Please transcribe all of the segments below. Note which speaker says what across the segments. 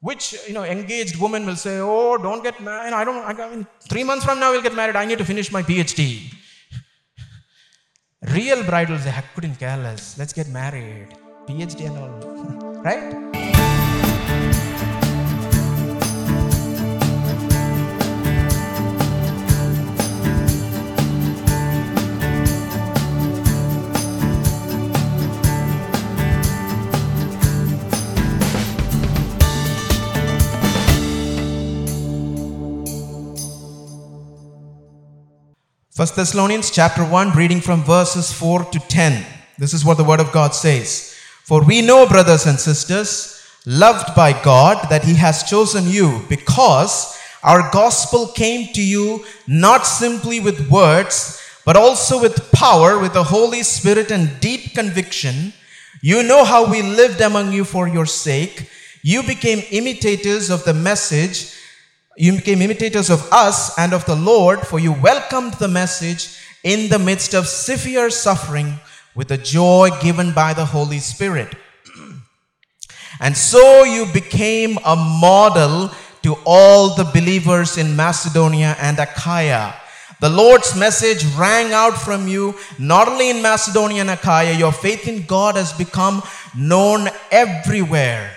Speaker 1: Which you know engaged woman will say, "Oh, don't get married. I don't. I mean, three months from now we'll get married. I need to finish my PhD." Real bride will say, "I couldn't care less. Let's get married. PhD and all, right?" First Thessalonians chapter 1, reading from verses 4 to 10. This is what the word of God says. For we know, brothers and sisters, loved by God, that He has chosen you because our gospel came to you not simply with words, but also with power, with the Holy Spirit and deep conviction. You know how we lived among you for your sake. You became imitators of the message you became imitators of us and of the Lord, for you welcomed the message in the midst of severe suffering with the joy given by the Holy Spirit. and so you became a model to all the believers in Macedonia and Achaia. The Lord's message rang out from you, not only in Macedonia and Achaia, your faith in God has become known everywhere.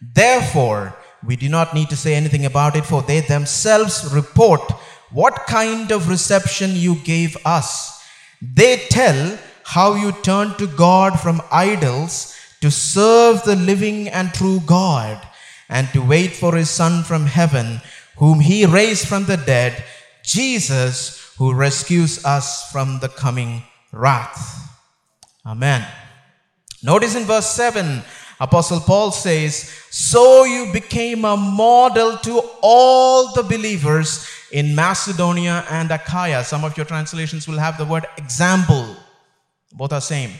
Speaker 1: Therefore, we do not need to say anything about it, for they themselves report what kind of reception you gave us. They tell how you turned to God from idols to serve the living and true God and to wait for his Son from heaven, whom he raised from the dead, Jesus, who rescues us from the coming wrath. Amen. Notice in verse 7, Apostle Paul says, So you became a model to all the believers in Macedonia and Achaia. Some of your translations will have the word example. Both are same.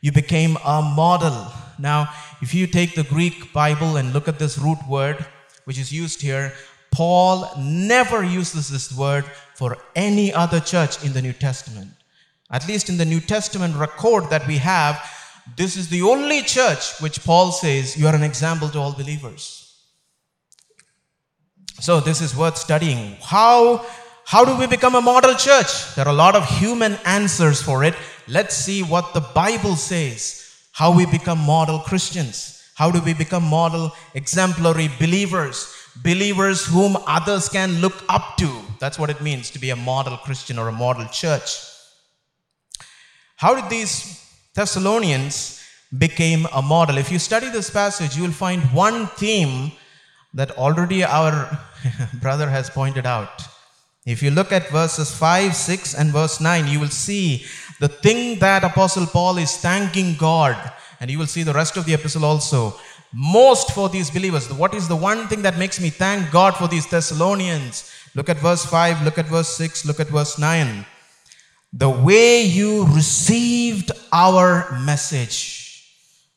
Speaker 1: You became a model. Now, if you take the Greek Bible and look at this root word, which is used here, Paul never uses this word for any other church in the New Testament. At least in the New Testament record that we have, this is the only church which Paul says you are an example to all believers. So this is worth studying. How how do we become a model church? There are a lot of human answers for it. Let's see what the Bible says. How we become model Christians. How do we become model exemplary believers? Believers whom others can look up to. That's what it means to be a model Christian or a model church. How did these Thessalonians became a model? If you study this passage, you will find one theme that already our brother has pointed out. If you look at verses 5, 6, and verse 9, you will see the thing that Apostle Paul is thanking God, and you will see the rest of the epistle also. Most for these believers. What is the one thing that makes me thank God for these Thessalonians? Look at verse 5, look at verse 6, look at verse 9. The way you received our message.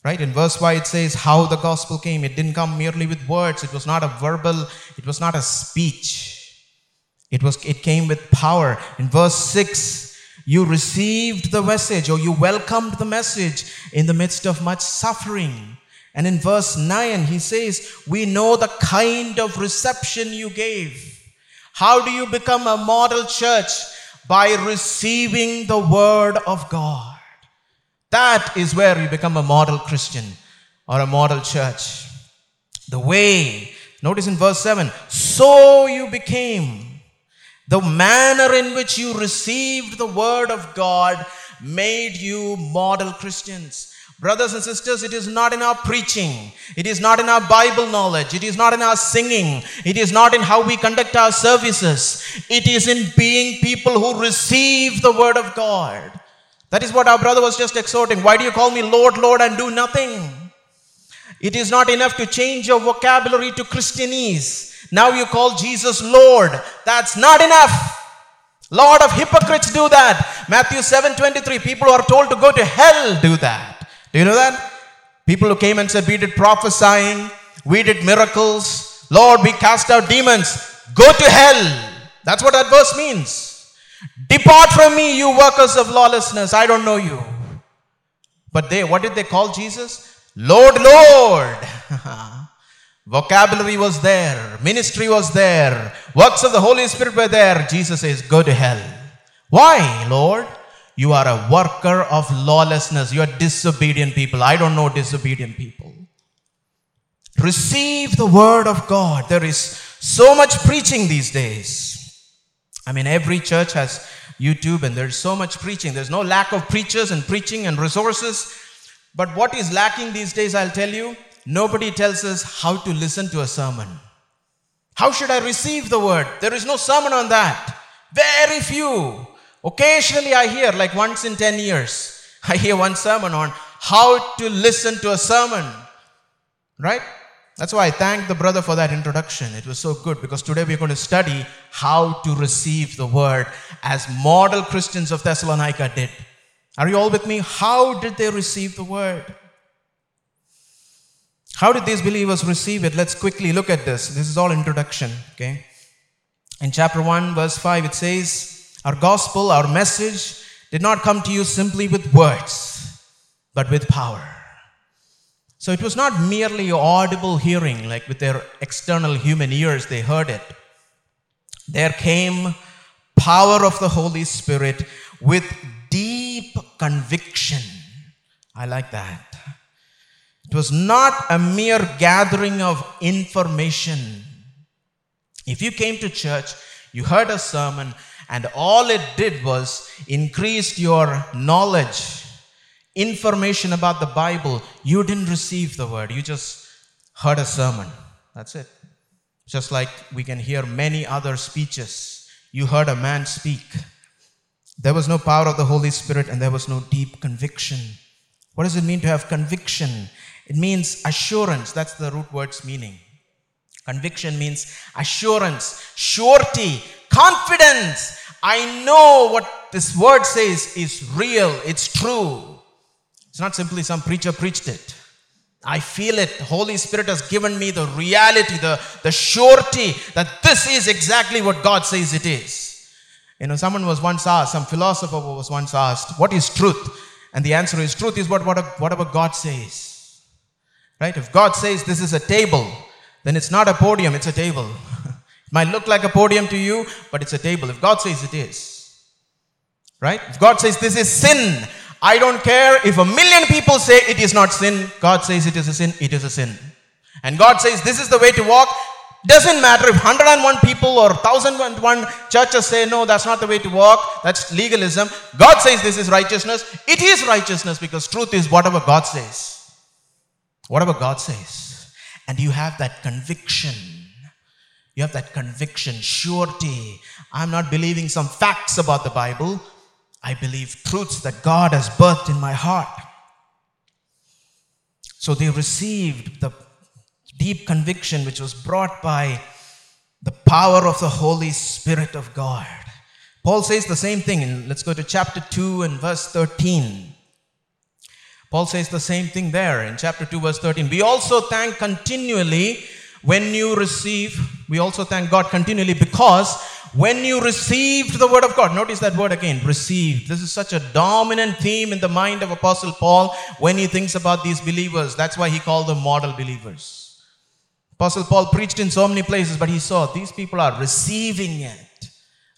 Speaker 1: Right? In verse 5, it says how the gospel came. It didn't come merely with words, it was not a verbal, it was not a speech. It was it came with power. In verse 6, you received the message or you welcomed the message in the midst of much suffering. And in verse 9, he says, We know the kind of reception you gave. How do you become a model church? By receiving the word of God. That is where you become a model Christian or a model church. The way, notice in verse 7, so you became. The manner in which you received the word of God made you model Christians. Brothers and sisters, it is not in our preaching. It is not in our Bible knowledge. It is not in our singing. It is not in how we conduct our services. It is in being people who receive the word of God. That is what our brother was just exhorting. Why do you call me Lord, Lord, and do nothing? It is not enough to change your vocabulary to Christianese. Now you call Jesus Lord. That's not enough. Lot of hypocrites do that. Matthew 7:23. People who are told to go to hell do that. Do you know that? People who came and said, We did prophesying, we did miracles, Lord, we cast out demons. Go to hell. That's what that verse means. Depart from me, you workers of lawlessness. I don't know you. But they, what did they call Jesus? Lord, Lord. Vocabulary was there, ministry was there, works of the Holy Spirit were there. Jesus says, Go to hell. Why, Lord? You are a worker of lawlessness. You are disobedient people. I don't know disobedient people. Receive the word of God. There is so much preaching these days. I mean, every church has YouTube and there's so much preaching. There's no lack of preachers and preaching and resources. But what is lacking these days, I'll tell you, Nobody tells us how to listen to a sermon. How should I receive the word? There is no sermon on that. Very few. Occasionally I hear, like once in 10 years, I hear one sermon on how to listen to a sermon. Right? That's why I thank the brother for that introduction. It was so good because today we're going to study how to receive the word as model Christians of Thessalonica did. Are you all with me? How did they receive the word? How did these believers receive it? Let's quickly look at this. This is all introduction, okay? In chapter 1, verse 5, it says, Our gospel, our message did not come to you simply with words, but with power. So it was not merely audible hearing, like with their external human ears, they heard it. There came power of the Holy Spirit with deep conviction. I like that. It was not a mere gathering of information. If you came to church, you heard a sermon, and all it did was increased your knowledge, information about the Bible. You didn't receive the word, you just heard a sermon. That's it. Just like we can hear many other speeches. You heard a man speak. There was no power of the Holy Spirit and there was no deep conviction. What does it mean to have conviction? It means assurance. That's the root word's meaning. Conviction means assurance, surety, confidence. I know what this word says is real, it's true. It's not simply some preacher preached it. I feel it. Holy Spirit has given me the reality, the, the surety that this is exactly what God says it is. You know, someone was once asked, some philosopher was once asked, What is truth? And the answer is, Truth is what, whatever God says. Right? If God says this is a table, then it's not a podium, it's a table. It might look like a podium to you, but it's a table. If God says it is. Right? If God says this is sin, I don't care if a million people say it is not sin. God says it is a sin, it is a sin. And God says this is the way to walk. Doesn't matter if 101 people or 1001 churches say no, that's not the way to walk. That's legalism. God says this is righteousness. It is righteousness because truth is whatever God says. Whatever God says. And you have that conviction. You have that conviction, surety. I'm not believing some facts about the Bible. I believe truths that God has birthed in my heart. So they received the deep conviction which was brought by the power of the Holy Spirit of God. Paul says the same thing. In, let's go to chapter 2 and verse 13. Paul says the same thing there in chapter 2, verse 13. We also thank continually when you receive, we also thank God continually because when you received the word of God, notice that word again, received. This is such a dominant theme in the mind of Apostle Paul when he thinks about these believers. That's why he called them model believers. Apostle Paul preached in so many places, but he saw these people are receiving it,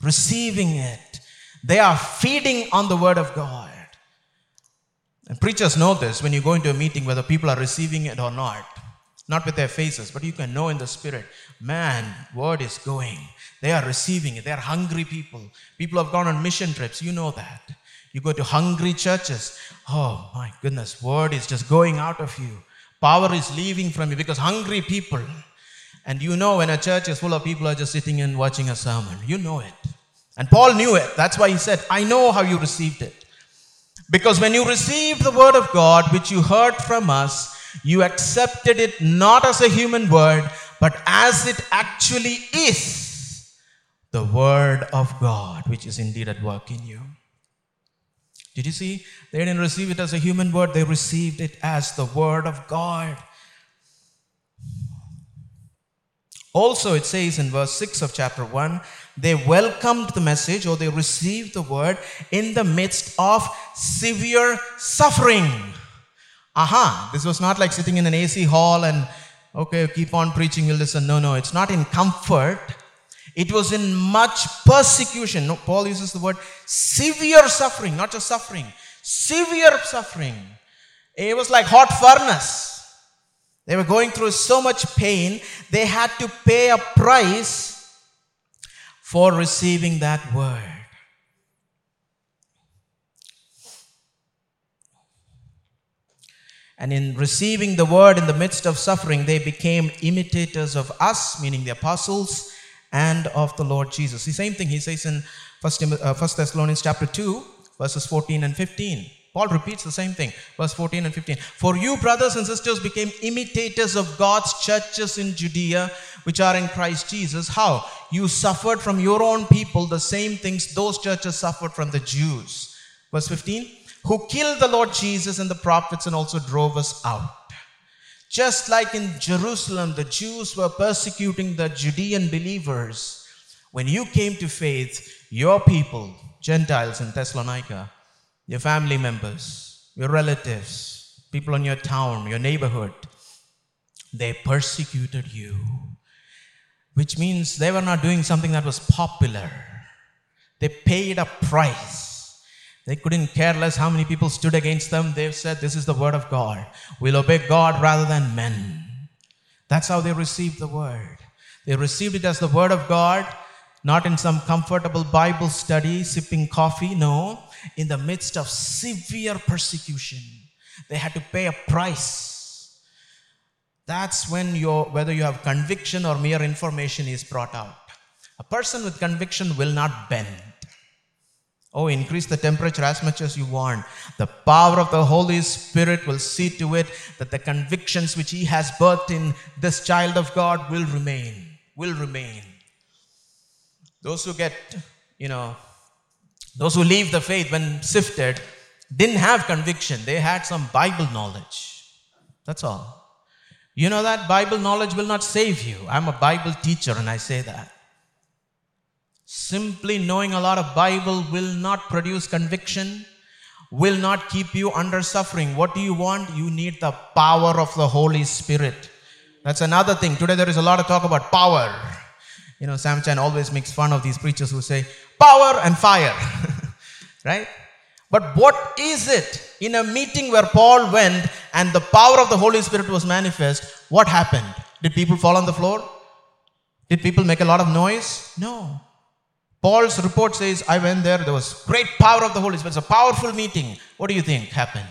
Speaker 1: receiving it. They are feeding on the word of God. And preachers know this when you go into a meeting whether people are receiving it or not. Not with their faces, but you can know in the spirit, man, word is going. They are receiving it. They are hungry people. People have gone on mission trips. You know that. You go to hungry churches. Oh my goodness, word is just going out of you. Power is leaving from you because hungry people. And you know when a church is full of people are just sitting and watching a sermon. You know it. And Paul knew it. That's why he said, I know how you received it. Because when you received the word of God, which you heard from us, you accepted it not as a human word, but as it actually is the word of God, which is indeed at work in you. Did you see? They didn't receive it as a human word, they received it as the word of God. Also, it says in verse 6 of chapter 1 they welcomed the message or they received the word in the midst of severe suffering. Aha, this was not like sitting in an AC hall and Okay, keep on preaching, you'll listen. No, no, it's not in comfort. It was in much persecution. No, Paul uses the word severe suffering, not just suffering, severe suffering. It was like hot furnace. They were going through so much pain, they had to pay a price for receiving that word. And in receiving the word in the midst of suffering, they became imitators of us, meaning the apostles, and of the Lord Jesus. The same thing he says in First, uh, Thessalonians chapter 2, verses 14 and 15. Paul repeats the same thing, verse 14 and 15. For you, brothers and sisters, became imitators of God's churches in Judea, which are in Christ Jesus. How? You suffered from your own people the same things those churches suffered from the Jews. Verse 15. Who killed the Lord Jesus and the prophets and also drove us out. Just like in Jerusalem, the Jews were persecuting the Judean believers. When you came to faith, your people, Gentiles in Thessalonica, your family members, your relatives, people in your town, your neighborhood, they persecuted you. Which means they were not doing something that was popular. They paid a price. They couldn't care less how many people stood against them. They've said, This is the word of God. We'll obey God rather than men. That's how they received the word. They received it as the word of God, not in some comfortable Bible study, sipping coffee. No, in the midst of severe persecution. They had to pay a price. That's when your whether you have conviction or mere information is brought out. A person with conviction will not bend. Oh, increase the temperature as much as you want. The power of the Holy Spirit will see to it that the convictions which He has birthed in this child of God will remain. Will remain. Those who get, you know, those who leave the faith when sifted didn't have conviction, they had some Bible knowledge. That's all. You know that Bible knowledge will not save you. I'm a Bible teacher and I say that. Simply knowing a lot of Bible will not produce conviction, will not keep you under suffering. What do you want? You need the power of the Holy Spirit. That's another thing. Today there is a lot of talk about power. You know, Sam Chan always makes fun of these preachers who say power and fire. right? But what is it in a meeting where Paul went and the power of the Holy Spirit was manifest? What happened? Did people fall on the floor? Did people make a lot of noise? No. Paul's report says, I went there, there was great power of the Holy Spirit. It's a powerful meeting. What do you think happened?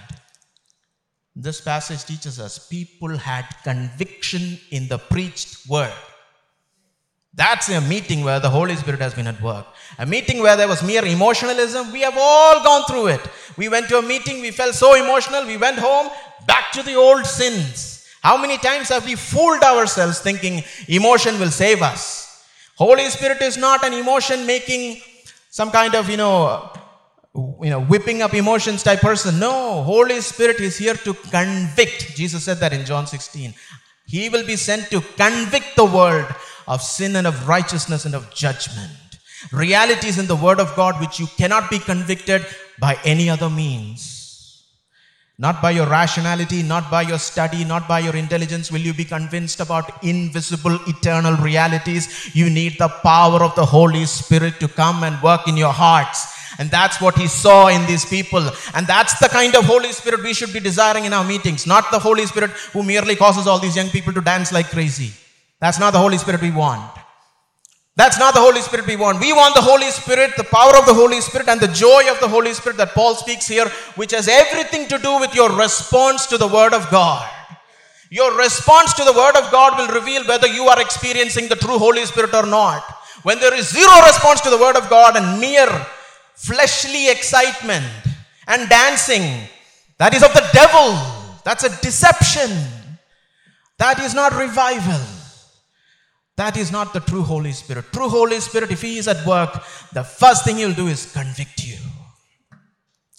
Speaker 1: This passage teaches us people had conviction in the preached word. That's a meeting where the Holy Spirit has been at work. A meeting where there was mere emotionalism. We have all gone through it. We went to a meeting, we felt so emotional, we went home, back to the old sins. How many times have we fooled ourselves thinking emotion will save us? Holy Spirit is not an emotion making some kind of, you know, you know, whipping up emotions type person. No, Holy Spirit is here to convict. Jesus said that in John 16. He will be sent to convict the world of sin and of righteousness and of judgment. Realities in the Word of God which you cannot be convicted by any other means. Not by your rationality, not by your study, not by your intelligence will you be convinced about invisible eternal realities. You need the power of the Holy Spirit to come and work in your hearts. And that's what he saw in these people. And that's the kind of Holy Spirit we should be desiring in our meetings. Not the Holy Spirit who merely causes all these young people to dance like crazy. That's not the Holy Spirit we want. That's not the Holy Spirit we want. We want the Holy Spirit, the power of the Holy Spirit, and the joy of the Holy Spirit that Paul speaks here, which has everything to do with your response to the Word of God. Your response to the Word of God will reveal whether you are experiencing the true Holy Spirit or not. When there is zero response to the Word of God and mere fleshly excitement and dancing, that is of the devil. That's a deception. That is not revival. That is not the true Holy Spirit. True Holy Spirit, if He is at work, the first thing He'll do is convict you.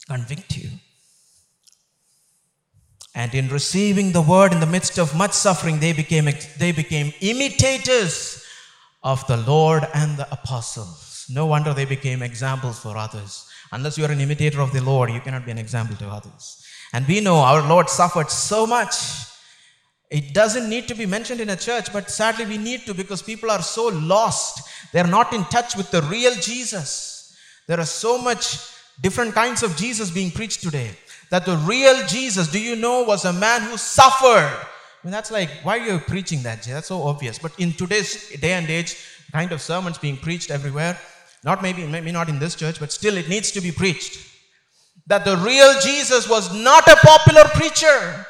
Speaker 1: Convict you. And in receiving the word in the midst of much suffering, they became, they became imitators of the Lord and the apostles. No wonder they became examples for others. Unless you are an imitator of the Lord, you cannot be an example to others. And we know our Lord suffered so much It doesn't need to be mentioned in a church, but sadly we need to because people are so lost. They're not in touch with the real Jesus. There are so much different kinds of Jesus being preached today. That the real Jesus, do you know, was a man who suffered. I mean, that's like, why are you preaching that? That's so obvious. But in today's day and age, kind of sermons being preached everywhere, not maybe, maybe not in this church, but still it needs to be preached. That the real Jesus was not a popular preacher.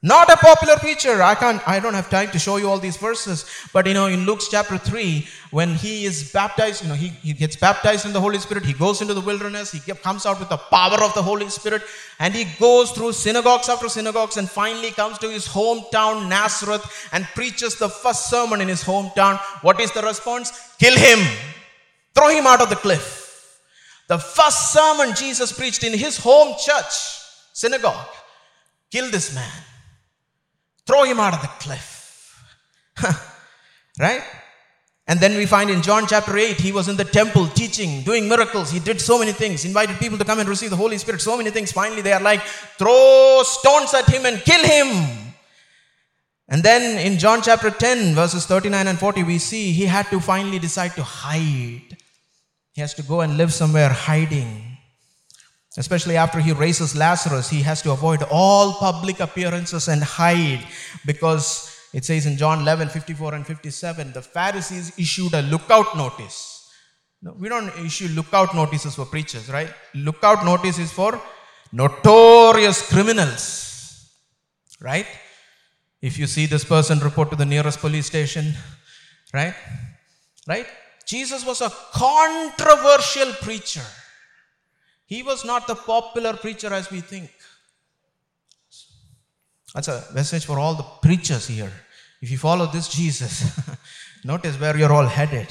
Speaker 1: Not a popular preacher. I can't, I don't have time to show you all these verses. But you know, in Luke's chapter 3, when he is baptized, you know, he, he gets baptized in the Holy Spirit, he goes into the wilderness, he comes out with the power of the Holy Spirit, and he goes through synagogues after synagogues and finally comes to his hometown, Nazareth, and preaches the first sermon in his hometown. What is the response? Kill him. Throw him out of the cliff. The first sermon Jesus preached in his home church, synagogue. Kill this man Throw him out of the cliff. right? And then we find in John chapter 8, he was in the temple teaching, doing miracles. He did so many things, invited people to come and receive the Holy Spirit, so many things. Finally, they are like, throw stones at him and kill him. And then in John chapter 10, verses 39 and 40, we see he had to finally decide to hide. He has to go and live somewhere hiding. Especially after he raises Lazarus, he has to avoid all public appearances and hide because it says in John 11 54 and 57 the Pharisees issued a lookout notice. No, we don't issue lookout notices for preachers, right? Lookout notice is for notorious criminals, right? If you see this person, report to the nearest police station, right? Right? Jesus was a controversial preacher. He was not the popular preacher as we think. That's a message for all the preachers here. If you follow this Jesus, notice where you're all headed.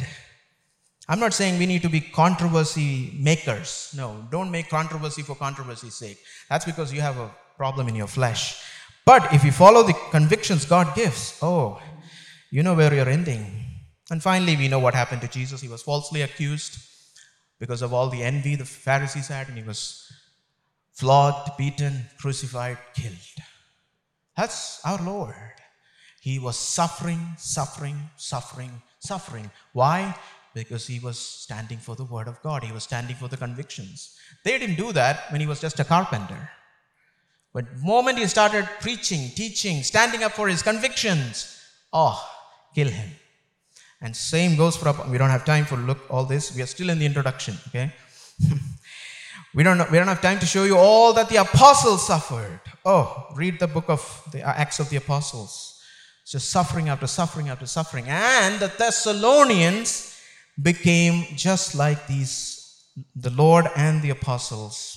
Speaker 1: I'm not saying we need to be controversy makers. No, don't make controversy for controversy's sake. That's because you have a problem in your flesh. But if you follow the convictions God gives, oh, you know where you're ending. And finally, we know what happened to Jesus. He was falsely accused because of all the envy the Pharisees had, and he was flogged, beaten, crucified, killed. That's our Lord. He was suffering, suffering, suffering, suffering. Why? Because he was standing for the word of God. He was standing for the convictions. They didn't do that when he was just a carpenter. But moment he started preaching, teaching, standing up for his convictions, oh, kill him. And same goes for, we don't have time for look all this. We are still in the introduction, okay? we, don't, we don't have time to show you all that the apostles suffered. Oh, read the book of the uh, Acts of the Apostles. It's just suffering after suffering after suffering. And the Thessalonians became just like these, the Lord and the apostles,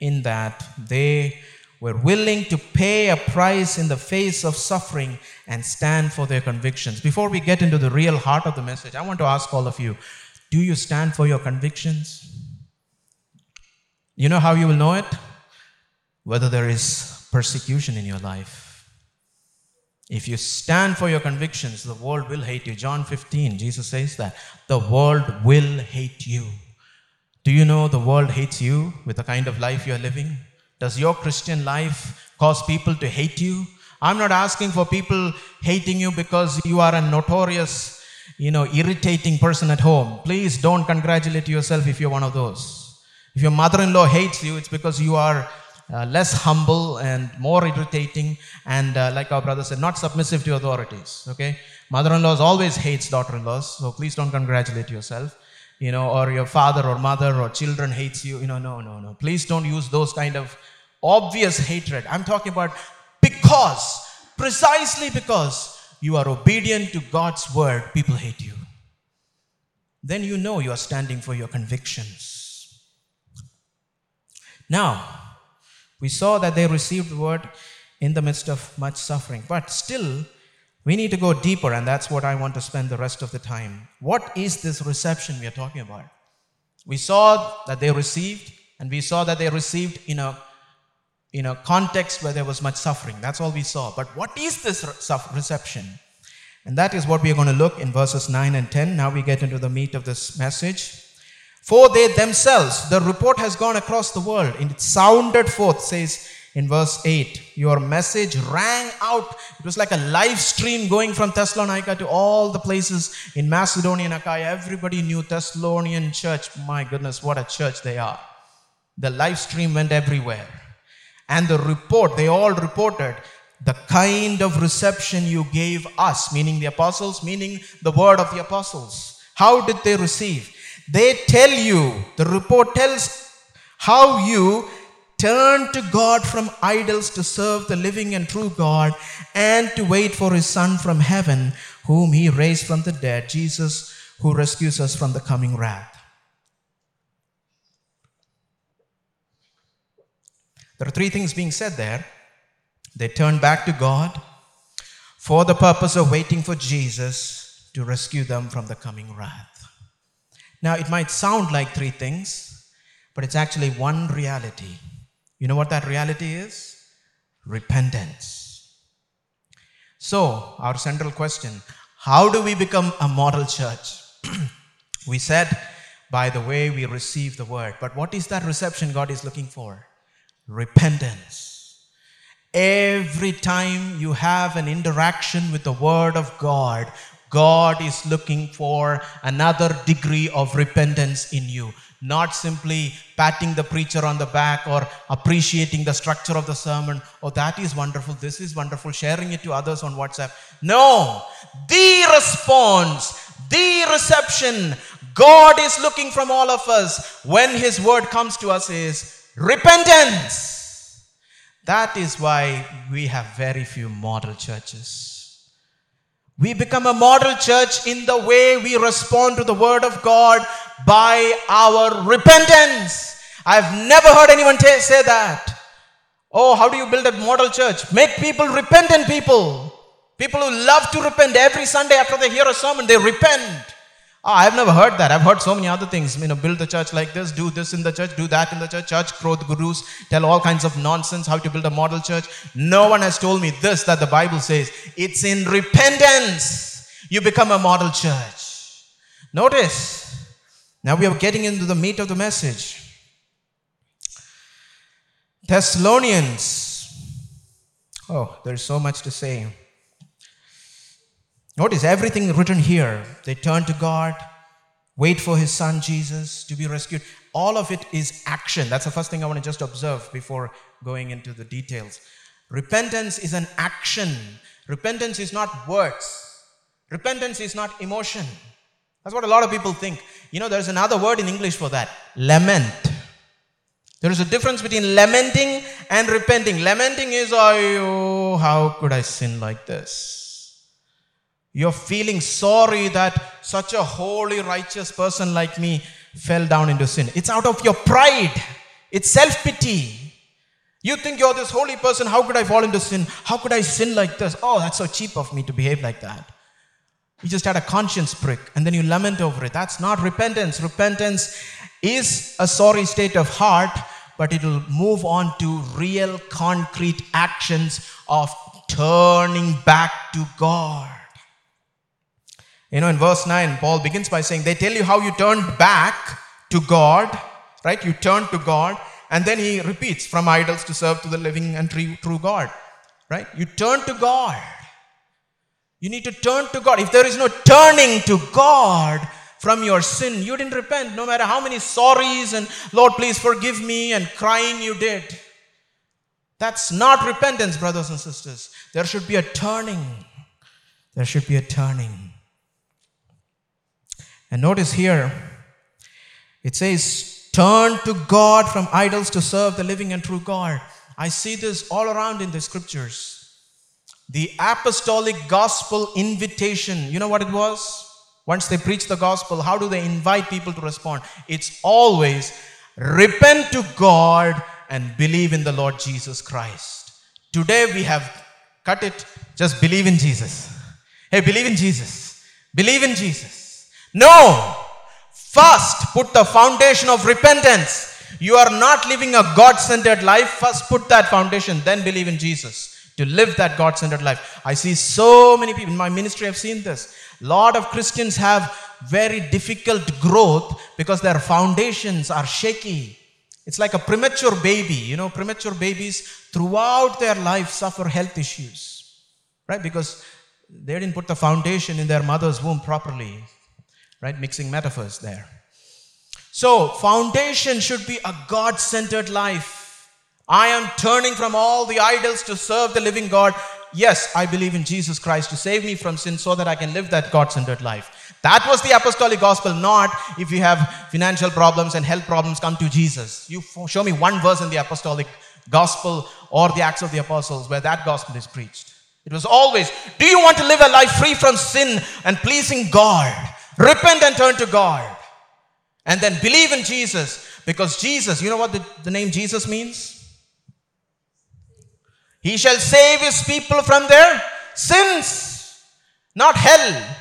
Speaker 1: in that they were willing to pay a price in the face of suffering and stand for their convictions. Before we get into the real heart of the message, I want to ask all of you do you stand for your convictions? You know how you will know it? Whether there is persecution in your life. If you stand for your convictions, the world will hate you. John 15, Jesus says that. The world will hate you. Do you know the world hates you with the kind of life you're living? Does your Christian life cause people to hate you? I'm not asking for people hating you because you are a notorious, you know, irritating person at home. Please don't congratulate yourself if you're one of those. If your mother in law hates you, it's because you are uh, less humble and more irritating and, uh, like our brother said, not submissive to authorities. Okay? Mother in laws always hates daughter in laws, so please don't congratulate yourself you know, or your father or mother or children hates you, you know, no, no, no. Please don't use those kind of obvious hatred. I'm talking about because, precisely because you are obedient to God's word, people hate you. Then you know you are standing for your convictions. Now, we saw that they received the word in the midst of much suffering, but still, we need to go deeper, and that's what I want to spend the rest of the time. What is this reception we are talking about? We saw that they received, and we saw that they received in a in a context where there was much suffering. That's all we saw. But what is this reception? And that is what we are going to look in verses 9 and 10. Now we get into the meat of this message. For they themselves, the report has gone across the world, and it sounded forth, says, in verse 8 your message rang out. It was like a live stream going from thessalonica to all the places in macedonia and achaia. Everybody knew thessalonian church. My goodness what a church they are. The live stream went everywhere. And the report they all reported the kind of reception you gave us meaning the apostles meaning the word of the apostles. How did they receive? They tell you the report tells how you turn to God from idols to serve the living and true God and to wait for his Son from heaven, whom he raised from the dead, Jesus, who rescues us from the coming wrath. There are three things being said there. They turn back to God for the purpose of waiting for Jesus to rescue them from the coming wrath. Now, it might sound like three things, but it's actually one reality. You know what that reality is? Repentance. So, our central question how do we become a model church? we said by the way we receive the word. But what is that reception God is looking for? Repentance. Every time you have an interaction with the word of God, God is looking for another degree of repentance in you not simply patting the preacher on the back or appreciating the structure of the sermon. Oh, that is wonderful. This is wonderful. Sharing it to others on WhatsApp. No, the response, the reception God is looking from all of us when His word comes to us is repentance. That is why we have very few model churches. We become a model church in the way we respond to the word of God by our repentance. I've never heard anyone t- say that. Oh, how do you build a model church? Make people repentant people. People who love to repent every Sunday after they hear a sermon, they repent. Ah, oh, I've never heard that. I've heard so many other things. You know, build the church like this, do this in the church, do that in the church, church growth gurus tell all kinds of nonsense how to build a model church. No one has told me this that the Bible says. It's in repentance you become a model church. Notice, now we are getting into the meat of the message. Thessalonians. Oh, there's so much to say. Notice everything written here. They turn to God, wait for his son Jesus to be rescued. All of it is action. That's the first thing I want to just observe before going into the details. Repentance is an action. Repentance is not words. Repentance is not emotion. That's what a lot of people think. You know, there's another word in English for that lament. There is a difference between lamenting and repenting. Lamenting is, oh, how could I sin like this? You're feeling sorry that such a holy, righteous person like me fell down into sin. It's out of your pride, it's self pity. You think you're this holy person. How could I fall into sin? How could I sin like this? Oh, that's so cheap of me to behave like that. You just had a conscience prick and then you lament over it. That's not repentance. Repentance is a sorry state of heart, but it will move on to real, concrete actions of turning back to God. You know, in verse 9, Paul begins by saying, They tell you how you turned back to God, right? You turned to God. And then he repeats, From idols to serve to the living and true God, right? You turn to God. You need to turn to God. If there is no turning to God from your sin, you didn't repent, no matter how many sorries and Lord, please forgive me and crying you did. That's not repentance, brothers and sisters. There should be a turning. There should be a turning. And notice here, it says, Turn to God from idols to serve the living and true God. I see this all around in the scriptures. The apostolic gospel invitation, you know what it was? Once they preach the gospel, how do they invite people to respond? It's always repent to God and believe in the Lord Jesus Christ. Today we have cut it, just believe in Jesus. Hey, believe in Jesus. Believe in Jesus. No. First, put the foundation of repentance. You are not living a God centered life. First, put that foundation, then believe in Jesus to live that God centered life. I see so many people in my ministry, I've seen this. Lot of Christians have very difficult growth because their foundations are shaky. It's like a premature baby. You know, premature babies throughout their life suffer health issues, right? Because they didn't put the foundation in their mother's womb properly, right? Mixing metaphors there. So, foundation should be a God centered life. I am turning from all the idols to serve the living God. Yes, I believe in Jesus Christ to save me from sin so that I can live that God centered life. That was the apostolic gospel, not if you have financial problems and health problems, come to Jesus. You show me one verse in the apostolic gospel or the Acts of the Apostles where that gospel is preached. It was always, do you want to live a life free from sin and pleasing God? Repent and turn to God. And then believe in Jesus because Jesus, you know what the, the name Jesus means? He shall save his people from their sins, not hell,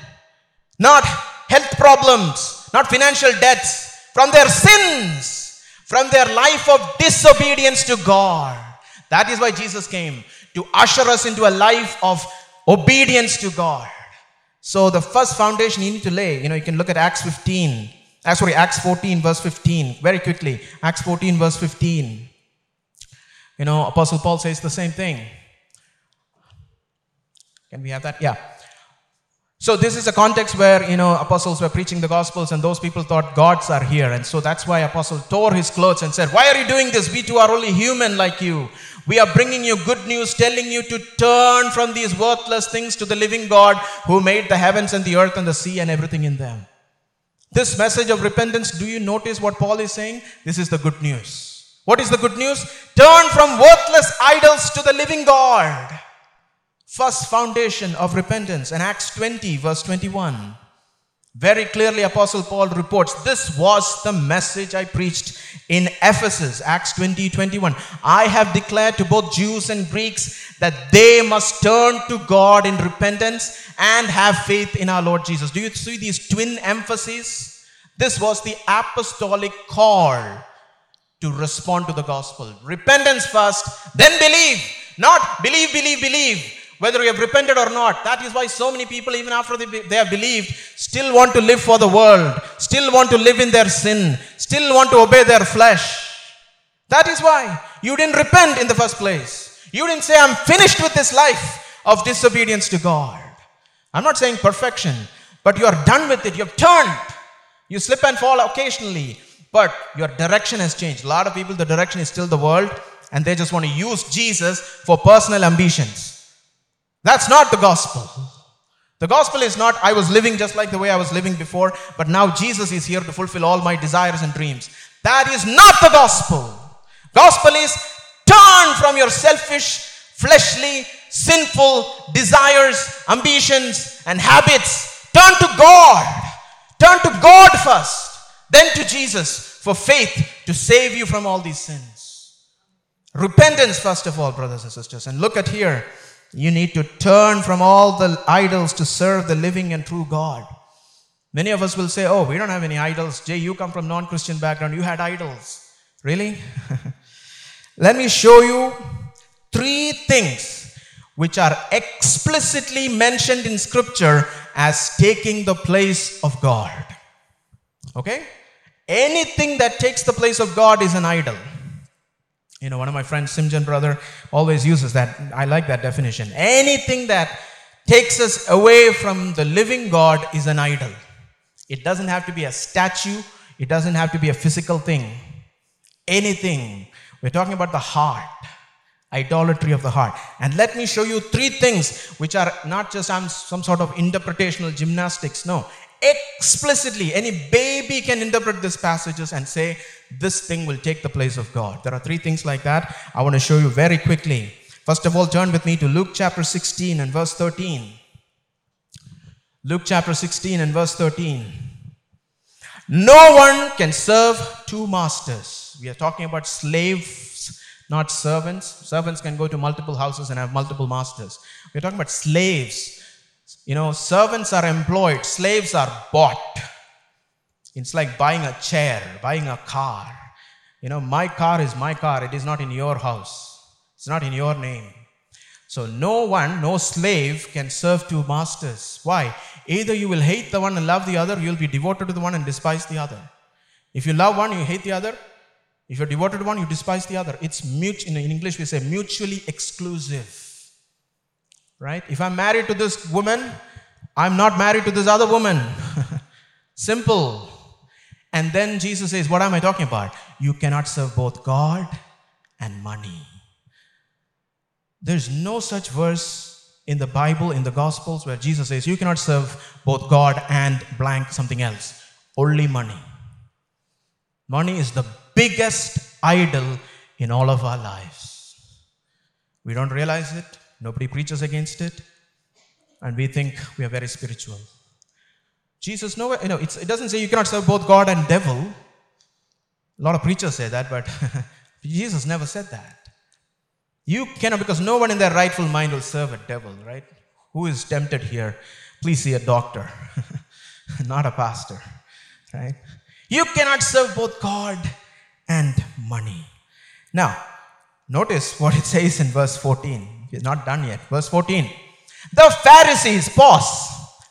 Speaker 1: not health problems, not financial debts, from their sins, from their life of disobedience to God. That is why Jesus came to usher us into a life of obedience to God. So the first foundation you need to lay, you know, you can look at Acts 15. Uh, sorry, Acts 14, verse 15. Very quickly. Acts 14, verse 15. You know, Apostle Paul says the same thing. Can we have that? Yeah. So this is a context where, you know, apostles were preaching the gospels and those people thought gods are here. And so that's why apostle tore his clothes and said, why are you doing this? We too are only human like you. We are bringing you good news, telling you to turn from these worthless things to the living God who made the heavens and the earth and the sea and everything in them. This message of repentance, do you notice what Paul is saying? This is the good news. What is the good news? Turn from worthless idols to the living God first foundation of repentance. in Acts 20, verse 21, very clearly Apostle Paul reports, This was the message I preached in Ephesus, Acts 20, 21. I have declared to both Jews and Greeks that they must turn to God in repentance and have faith in our Lord Jesus. Do you see these twin emphases? This was the apostolic call to respond to the gospel. Repentance first, then believe. Not believe, believe, believe whether you have repented or not. That is why so many people, even after they, they have believed, still want to live for the world, still want to live in their sin, still want to obey their flesh. That is why you didn't repent in the first place. You didn't say, I'm finished with this life of disobedience to God. I'm not saying perfection, but you are done with it. You have turned. You slip and fall occasionally, but your direction has changed. A lot of people, the direction is still the world, and they just want to use Jesus for personal ambitions. That's not the gospel. The gospel is not, I was living just like the way I was living before, but now Jesus is here to fulfill all my desires and dreams. That is not the gospel. Gospel is turn from your selfish, fleshly, sinful desires, ambitions, and habits. Turn to God. Turn to God first, then to Jesus for faith to save you from all these sins. Repentance, first of all, brothers and sisters. And look at here you need to turn from all the idols to serve the living and true God. Many of us will say, Oh, we don't have any idols. Jay, you come from non Christian background. You had idols. Really? Let me show you three things which are explicitly mentioned in Scripture as taking the place of God. Okay? Anything that takes the place of God is an idol. You know, one of my friends, Simjan brother, always uses that. I like that definition. Anything that takes us away from the living God is an idol. It doesn't have to be a statue, it doesn't have to be a physical thing. Anything. We're talking about the heart, idolatry of the heart. And let me show you three things which are not just some, some sort of interpretational gymnastics. No, explicitly, any baby can interpret these passages and say, this thing will take the place of God. There are three things like that I want to show you very quickly. First of all, turn with me to Luke chapter 16 and verse 13. Luke chapter 16 and verse 13. No one can serve two masters. We are talking about slaves, not servants. Servants can go to multiple houses and have multiple masters. We're talking about slaves. You know, servants are employed, slaves are bought. It's like buying a chair, buying a car. You know, my car is my car, it is not in your house, it's not in your name. So, no one, no slave can serve two masters. Why? Either you will hate the one and love the other, you'll be devoted to the one and despise the other. If you love one, you hate the other. If you're devoted to one, you despise the other. It's mut- in English we say mutually exclusive. Right? If I'm married to this woman, I'm not married to this other woman. Simple. And then Jesus says, What am I talking about? You cannot serve both God and money. There's no such verse in the Bible, in the Gospels, where Jesus says, You cannot serve both God and blank something else. Only money. Money is the biggest idol in all of our lives. We don't realize it, nobody preaches against it, and we think we are very spiritual. Jesus, no, you know, it doesn't say you cannot serve both God and devil. A lot of preachers say that, but Jesus never said that. You cannot, because no one in their rightful mind will serve a devil, right? Who is tempted here? Please see a doctor, not a pastor, right? You cannot serve both God and money. Now, notice what it says in verse 14. We're not done yet. Verse 14. The Pharisees, pause.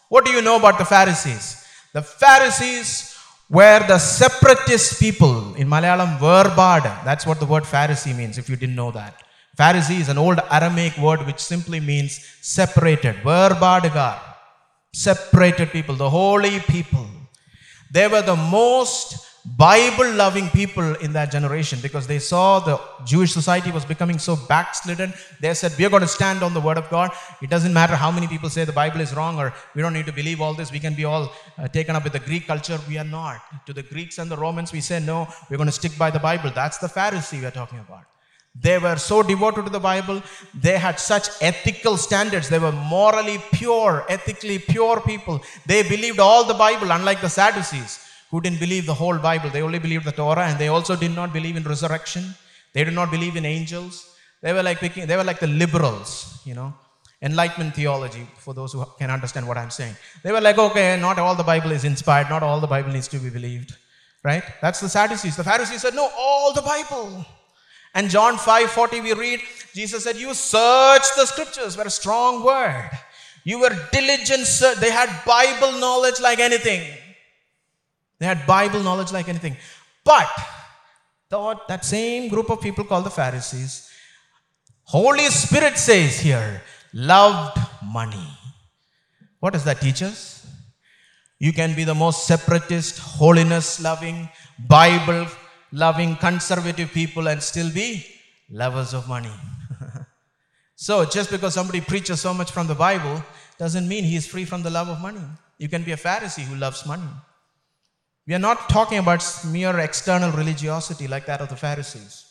Speaker 1: What do you know about the Pharisees? The Pharisees were the separatist people. In Malayalam, verbad. That's what the word Pharisee means, if you didn't know that. Pharisee is an old Aramaic word which simply means separated. Verbadagar. Separated people, the holy people. They were the most Bible loving people in that generation because they saw the Jewish society was becoming so backslidden. They said, We are going to stand on the word of God. It doesn't matter how many people say the Bible is wrong or we don't need to believe all this. We can be all uh, taken up with the Greek culture. We are not. To the Greeks and the Romans, we say, No, we're going to stick by the Bible. That's the Pharisee we're talking about. They were so devoted to the Bible. They had such ethical standards. They were morally pure, ethically pure people. They believed all the Bible, unlike the Sadducees who didn't believe the whole Bible. They only believed the Torah and they also did not believe in resurrection. They did not believe in angels. They were like they were like the liberals, you know. Enlightenment theology, for those who can understand what I'm saying. They were like, okay, not all the Bible is inspired, not all the Bible needs to be believed. Right? That's the Sadducees. The Pharisees said, no, all the Bible. And John 5:40 we read, Jesus said, You search the scriptures, were a strong word. You were diligent, they had Bible knowledge like anything. They had Bible knowledge like anything. But thought that same group of people called the Pharisees, Holy Spirit says here, loved money. What does that teach us? You can be the most separatist, holiness loving, Bible loving, conservative people and still be lovers of money. so, just because somebody preaches so much from the Bible doesn't mean he is free from the love of money. You can be a Pharisee who loves money. We are not talking about mere external religiosity like that of the Pharisees.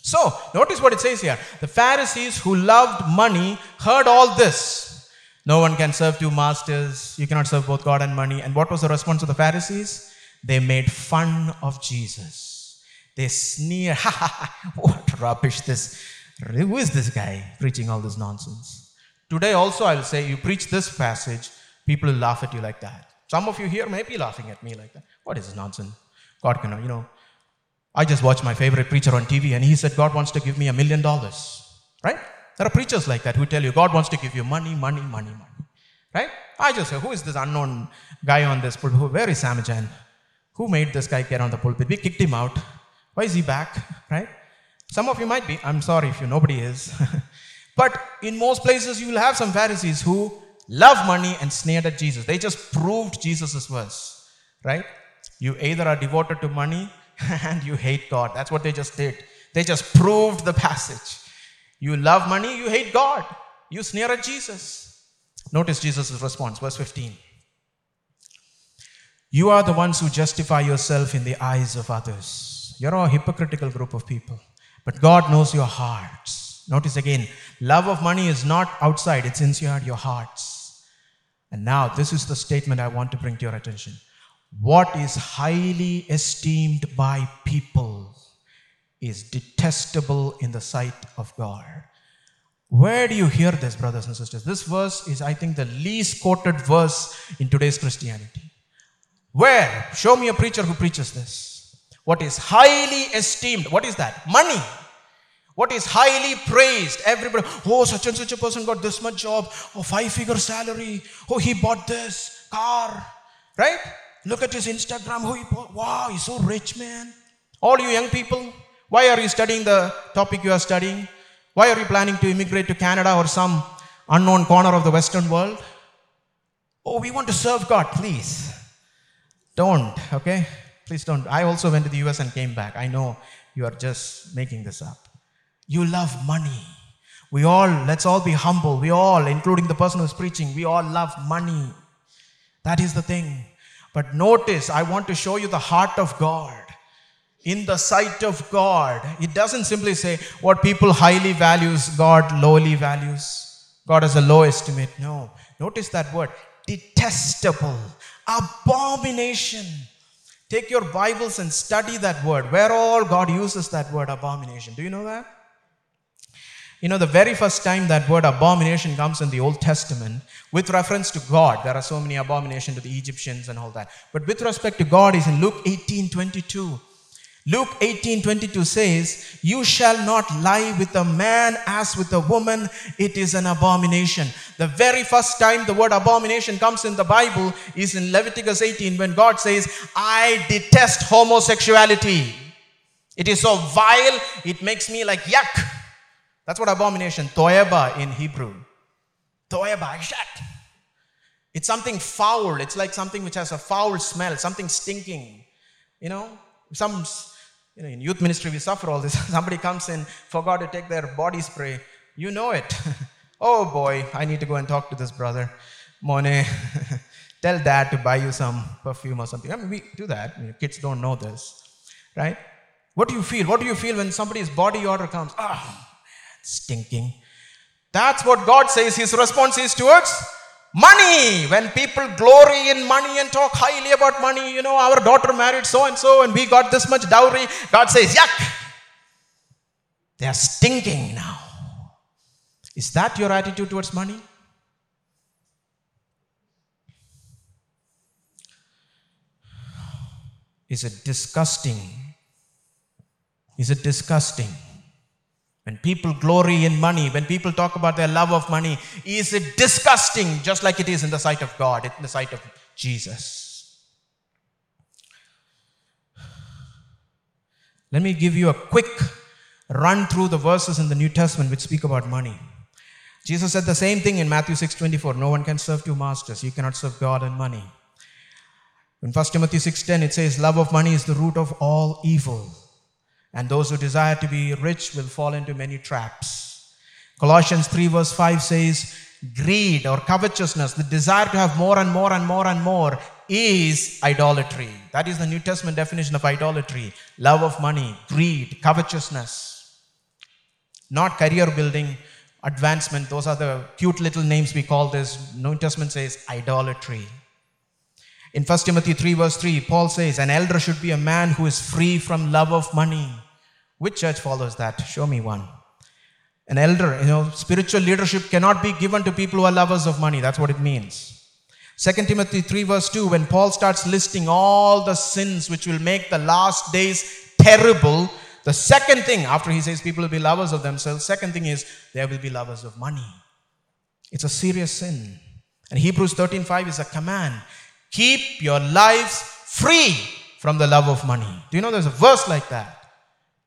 Speaker 1: So, notice what it says here. The Pharisees who loved money heard all this. No one can serve two masters. You cannot serve both God and money. And what was the response of the Pharisees? They made fun of Jesus. They sneer, ha ha ha, what rubbish this. Who is this guy preaching all this nonsense? Today also I'll say, you preach this passage, people will laugh at you like that. Some of you here may be laughing at me like that. What is this nonsense? God cannot, you know. I just watched my favorite preacher on TV and he said, God wants to give me a million dollars. Right? There are preachers like that who tell you, God wants to give you money, money, money, money. Right? I just say, who is this unknown guy on this pulpit? Where is Samajan? Who made this guy get on the pulpit? We kicked him out. Why is he back? Right? Some of you might be. I'm sorry if you, nobody is. but in most places, you will have some Pharisees who love money and sneered at Jesus. They just proved Jesus' verse, right? You either are devoted to money and you hate God. That's what they just did. They just proved the passage. You love money, you hate God. You sneer at Jesus. Notice Jesus' response, verse 15. You are the ones who justify yourself in the eyes of others. You're a hypocritical group of people. But God knows your hearts. Notice again, love of money is not outside, it's inside your hearts. And now, this is the statement I want to bring to your attention. What is highly esteemed by people is detestable in the sight of God. Where do you hear this, brothers and sisters? This verse is, I think, the least quoted verse in today's Christianity. Where? Show me a preacher who preaches this. What is highly esteemed? What is that? Money. What is highly praised? Everybody, oh, such and such a person got this much job, oh, five figure salary, oh, he bought this car, right? Look at his Instagram, oh, he wow, he's so rich, man. All you young people, why are you studying the topic you are studying? Why are you planning to immigrate to Canada or some unknown corner of the Western world? Oh, we want to serve God, please. Don't, okay? Please don't. I also went to the US and came back. I know you are just making this up. You love money. We all, let's all be humble. We all, including the person who's preaching, we all love money. That is the thing. But notice, I want to show you the heart of God. In the sight of God, it doesn't simply say what people highly values, God lowly values. God has a low estimate. No. Notice that word detestable, abomination. Take your Bibles and study that word. Where all God uses that word abomination. Do you know that? You know, the very first time that word abomination comes in the Old Testament, with reference to God, there are so many abominations to the Egyptians and all that. But with respect to God is in Luke 18 22. Luke 18 22 says, You shall not lie with a man as with a woman, it is an abomination. The very first time the word abomination comes in the Bible is in Leviticus 18 when God says, I detest homosexuality. It is so vile, it makes me like yuck. That's what abomination, toeba in Hebrew. Toeba, shut. It's something foul. It's like something which has a foul smell, something stinking. You know, some, you know, in youth ministry we suffer all this. Somebody comes in, forgot to take their body spray. You know it. oh boy, I need to go and talk to this brother. Monet, tell dad to buy you some perfume or something. I mean, we do that. kids don't know this, right? What do you feel? What do you feel when somebody's body odor comes? Ah, stinking. That's what God says his response is towards money. When people glory in money and talk highly about money, you know, our daughter married so and so and we got this much dowry, God says, yuck. They are stinking now. Is that your attitude towards money? Is it disgusting? Is it disgusting? When people glory in money, when people talk about their love of money, is it disgusting just like it is in the sight of God, in the sight of Jesus? Let me give you a quick run through the verses in the New Testament which speak about money. Jesus said the same thing in Matthew 6:24, no one can serve two masters. You cannot serve God and money. In 1 Timothy 6:10 it says love of money is the root of all evil and those who desire to be rich will fall into many traps. Colossians 3, verse 5 says, Greed or covetousness, the desire to have more and more and more and more, is idolatry. That is the New Testament definition of idolatry love of money, greed, covetousness. Not career building, advancement. Those are the cute little names we call this. New Testament says idolatry. In 1 Timothy 3, verse 3, Paul says, An elder should be a man who is free from love of money. Which church follows that? Show me one. An elder, you know, spiritual leadership cannot be given to people who are lovers of money. That's what it means. 2 Timothy 3, verse 2, when Paul starts listing all the sins which will make the last days terrible, the second thing, after he says people will be lovers of themselves, second thing is they will be lovers of money. It's a serious sin. And Hebrews 13:5 is a command. Keep your lives free from the love of money. Do you know there's a verse like that?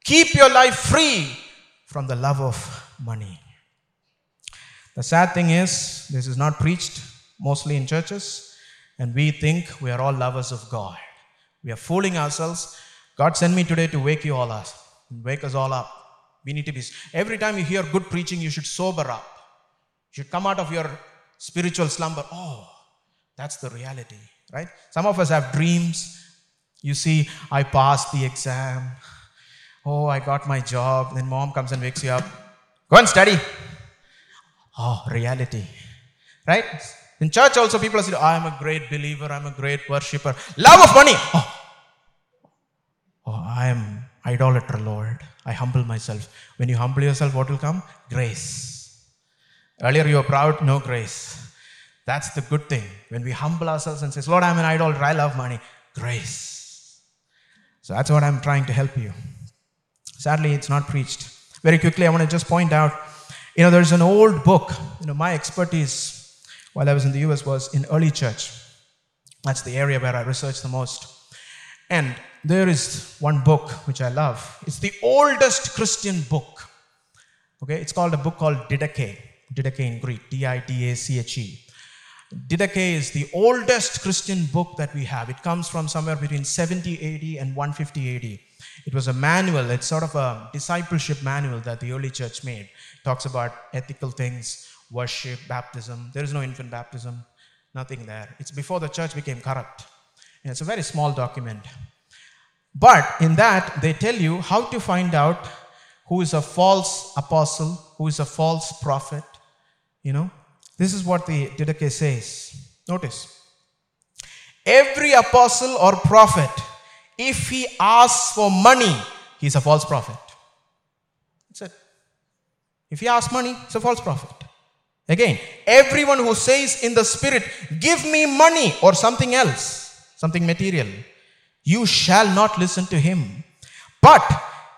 Speaker 1: Keep your life free from the love of money. The sad thing is, this is not preached mostly in churches, and we think we are all lovers of God. We are fooling ourselves. God sent me today to wake you all up, wake us all up. We need to be, every time you hear good preaching, you should sober up. You should come out of your spiritual slumber. Oh, that's the reality, right? Some of us have dreams. You see, I passed the exam. Oh, I got my job. Then mom comes and wakes you up. Go and study. Oh, reality. Right? In church also people say, I'm a great believer, I'm a great worshipper. Love of money. Oh, oh I am idolater, Lord. I humble myself. When you humble yourself, what will come? Grace. Earlier you were proud, no grace. That's the good thing. When we humble ourselves and say, Lord, I'm an idolater, I love money. Grace. So that's what I'm trying to help you. Sadly, it's not preached. Very quickly, I want to just point out you know, there's an old book. You know, my expertise while I was in the US was in early church. That's the area where I researched the most. And there is one book which I love. It's the oldest Christian book. Okay, it's called a book called Didache. Didache in Greek, D I D A C H E. Didache is the oldest Christian book that we have. It comes from somewhere between 70 AD and 150 AD. It was a manual, it's sort of a discipleship manual that the early church made. It talks about ethical things, worship, baptism. There is no infant baptism, nothing there. It's before the church became corrupt. And it's a very small document. But in that, they tell you how to find out who is a false apostle, who is a false prophet. You know, this is what the Didache says. Notice. Every apostle or prophet, if he asks for money, he's a false prophet. That's it. If he asks money, it's a false prophet. Again, everyone who says in the spirit, give me money or something else, something material, you shall not listen to him. But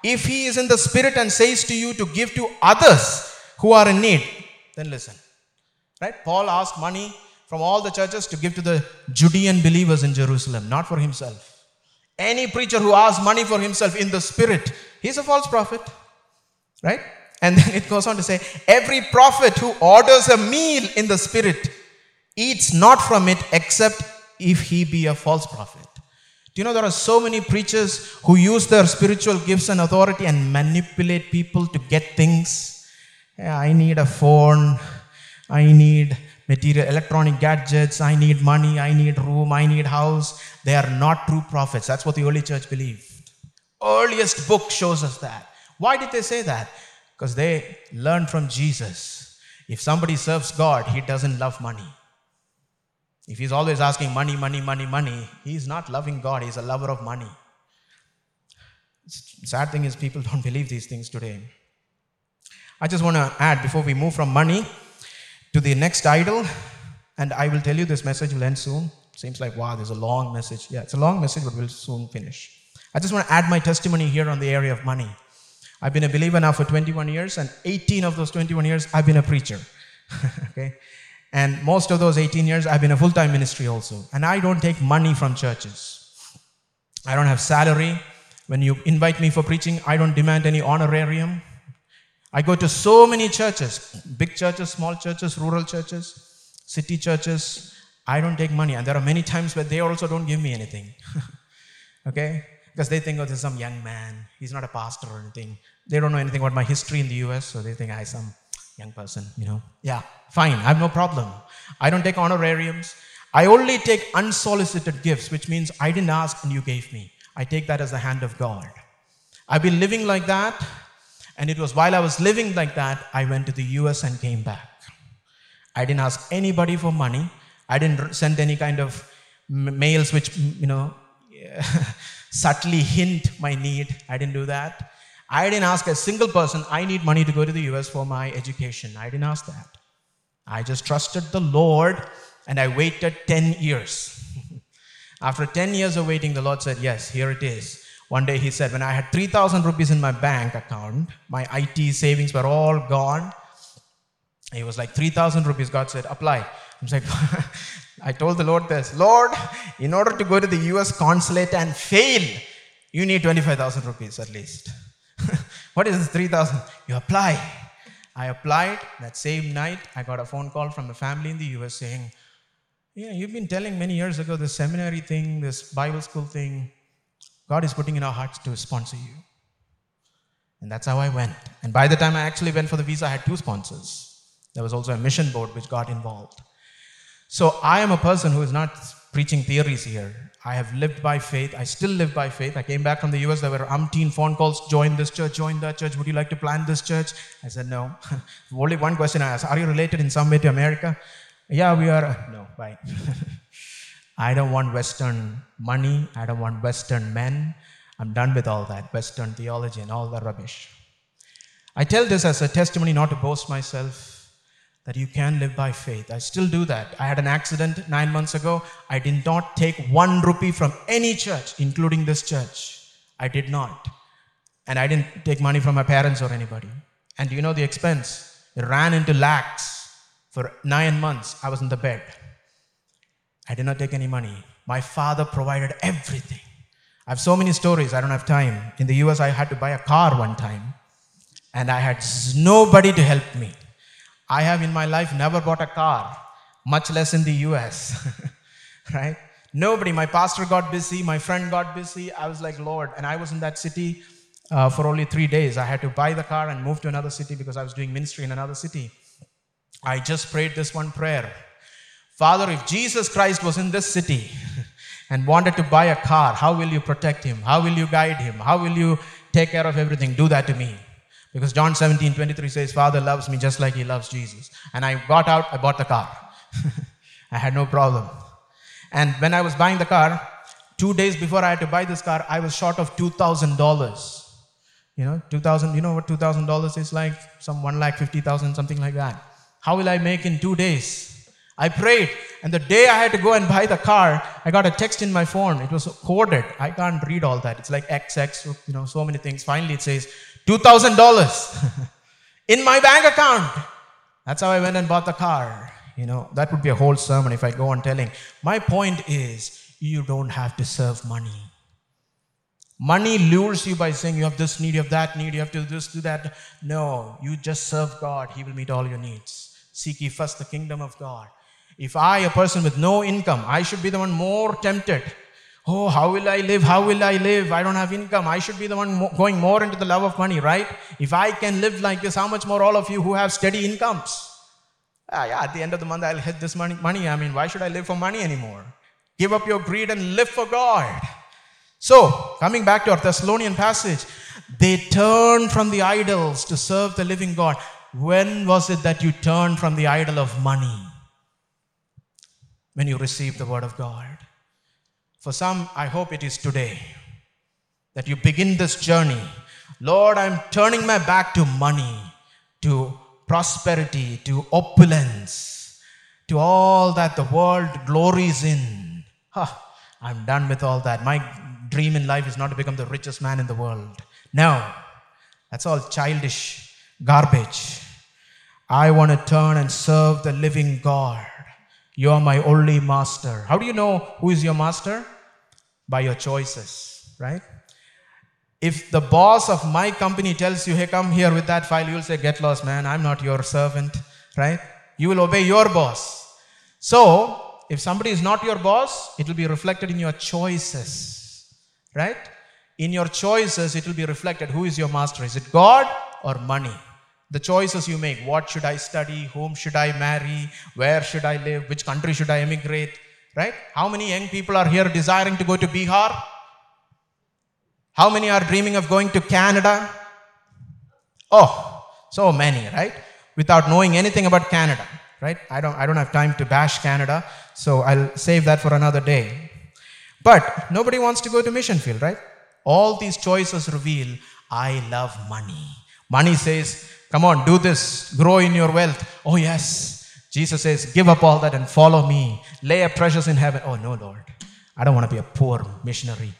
Speaker 1: if he is in the spirit and says to you to give to others who are in need, then listen. Right? Paul asked money from all the churches to give to the Judean believers in Jerusalem, not for himself. Any preacher who asks money for himself in the spirit, he's a false prophet. Right? And then it goes on to say, every prophet who orders a meal in the spirit eats not from it except if he be a false prophet. Do you know there are so many preachers who use their spiritual gifts and authority and manipulate people to get things? Yeah, I need a phone. I need material, electronic gadgets. I need money. I need room. I need house. They are not true prophets. That's what the early church believed. Earliest book shows us that. Why did they say that? Because they learned from Jesus. If somebody serves God, he doesn't love money. If he's always asking money, money, money, money, he's not loving God, he's a lover of money. Sad thing is, people don't believe these things today. I just want to add before we move from money to the next idol, and I will tell you this message will end soon. Seems like, wow, there's a long message. Yeah, it's a long message, but we'll soon finish. I just want to add my testimony here on the area of money. I've been a believer now for 21 years, and 18 of those 21 years, I've been a preacher. okay? And most of those 18 years, I've been a full time ministry also. And I don't take money from churches. I don't have salary. When you invite me for preaching, I don't demand any honorarium. I go to so many churches big churches, small churches, rural churches, city churches. I don't take money. And there are many times where they also don't give me anything. okay? Because they think, oh, this is some young man. He's not a pastor or anything. They don't know anything about my history in the US, so they think I'm some young person, you know. Yeah, fine, I have no problem. I don't take honorariums. I only take unsolicited gifts, which means I didn't ask and you gave me. I take that as the hand of God. I've been living like that, and it was while I was living like that, I went to the US and came back. I didn't ask anybody for money. I didn't send any kind of mails which, you know, subtly hint my need. I didn't do that. I didn't ask a single person, I need money to go to the US for my education. I didn't ask that. I just trusted the Lord and I waited 10 years. After 10 years of waiting, the Lord said, Yes, here it is. One day he said, When I had 3,000 rupees in my bank account, my IT savings were all gone. He was like, 3,000 rupees. God said, Apply. I was like, I told the Lord this Lord, in order to go to the US consulate and fail, you need 25,000 rupees at least. what is this 3000? You apply. I applied. That same night, I got a phone call from a family in the US saying, Yeah, you've been telling many years ago this seminary thing, this Bible school thing. God is putting in our hearts to sponsor you. And that's how I went. And by the time I actually went for the visa, I had two sponsors. There was also a mission board which got involved. So I am a person who is not preaching theories here. I have lived by faith. I still live by faith. I came back from the US. There were umpteen phone calls join this church, join that church. Would you like to plant this church? I said, no. Only one question I asked Are you related in some way to America? Yeah, we are. No, bye. I don't want Western money. I don't want Western men. I'm done with all that Western theology and all the rubbish. I tell this as a testimony not to boast myself that you can live by faith. I still do that. I had an accident nine months ago. I did not take one rupee from any church, including this church. I did not. And I didn't take money from my parents or anybody. And you know the expense? It ran into lakhs. For nine months, I was in the bed. I did not take any money. My father provided everything. I have so many stories, I don't have time. In the US, I had to buy a car one time, and I had nobody to help me. I have in my life never bought a car, much less in the US, right? Nobody. My pastor got busy, my friend got busy. I was like, Lord, and I was in that city uh, for only three days. I had to buy the car and move to another city because I was doing ministry in another city. I just prayed this one prayer Father, if Jesus Christ was in this city and wanted to buy a car, how will you protect him? How will you guide him? How will you take care of everything? Do that to me. Because John 17 23 says, Father loves me just like he loves Jesus. And I got out, I bought the car. I had no problem. And when I was buying the car, two days before I had to buy this car, I was short of $2,000. You know, 2000, you know what $2,000 is like? Some 1 lakh 50,000, something like that. How will I make in two days? I prayed, and the day I had to go and buy the car, I got a text in my phone. It was coded. I can't read all that. It's like XX, you know, so many things. Finally, it says $2,000 in my bank account. That's how I went and bought the car. You know, that would be a whole sermon if I go on telling. My point is, you don't have to serve money. Money lures you by saying you have this need, you have that need, you have to do this, do that. No, you just serve God, He will meet all your needs. Seek ye first the kingdom of God. If I, a person with no income, I should be the one more tempted. Oh, how will I live? How will I live? I don't have income. I should be the one going more into the love of money, right? If I can live like this, how much more all of you who have steady incomes? Ah, yeah, at the end of the month, I'll hit this money. Money. I mean, why should I live for money anymore? Give up your greed and live for God. So, coming back to our Thessalonian passage, they turned from the idols to serve the living God. When was it that you turned from the idol of money? When you receive the word of God. For some, I hope it is today that you begin this journey. Lord, I'm turning my back to money, to prosperity, to opulence, to all that the world glories in. Huh, I'm done with all that. My dream in life is not to become the richest man in the world. No, that's all childish garbage. I want to turn and serve the living God. You are my only master. How do you know who is your master? By your choices, right? If the boss of my company tells you, hey, come here with that file, you'll say, get lost, man. I'm not your servant, right? You will obey your boss. So, if somebody is not your boss, it will be reflected in your choices right? In your choices, it will be reflected who is your master? Is it God or money? The choices you make what should I study? Whom should I marry? Where should I live? Which country should I emigrate? Right? How many young people are here desiring to go to Bihar? How many are dreaming of going to Canada? Oh, so many, right? Without knowing anything about Canada, right? I don't, I don't have time to bash Canada, so I'll save that for another day. But nobody wants to go to mission field, right? All these choices reveal I love money. Money says, come on, do this, grow in your wealth. Oh, yes. Jesus says, give up all that and follow me. Lay up treasures in heaven. Oh, no, Lord. I don't want to be a poor missionary.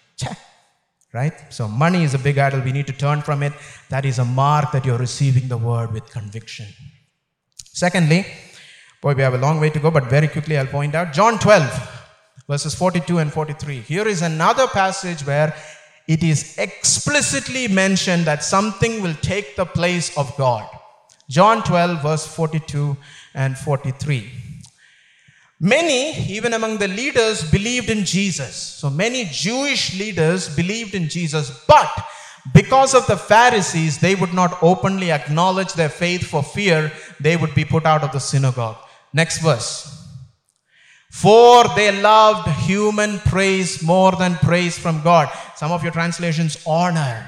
Speaker 1: Right? So, money is a big idol. We need to turn from it. That is a mark that you're receiving the word with conviction. Secondly, boy, we have a long way to go, but very quickly I'll point out John 12 verses 42 and 43. Here is another passage where it is explicitly mentioned that something will take the place of God. John 12, verse 42 and 43. Many, even among the leaders, believed in Jesus. So many Jewish leaders believed in Jesus, but because of the Pharisees, they would not openly acknowledge their faith for fear they would be put out of the synagogue. Next verse. For they loved human praise more than praise from God. Some of your translations, honor.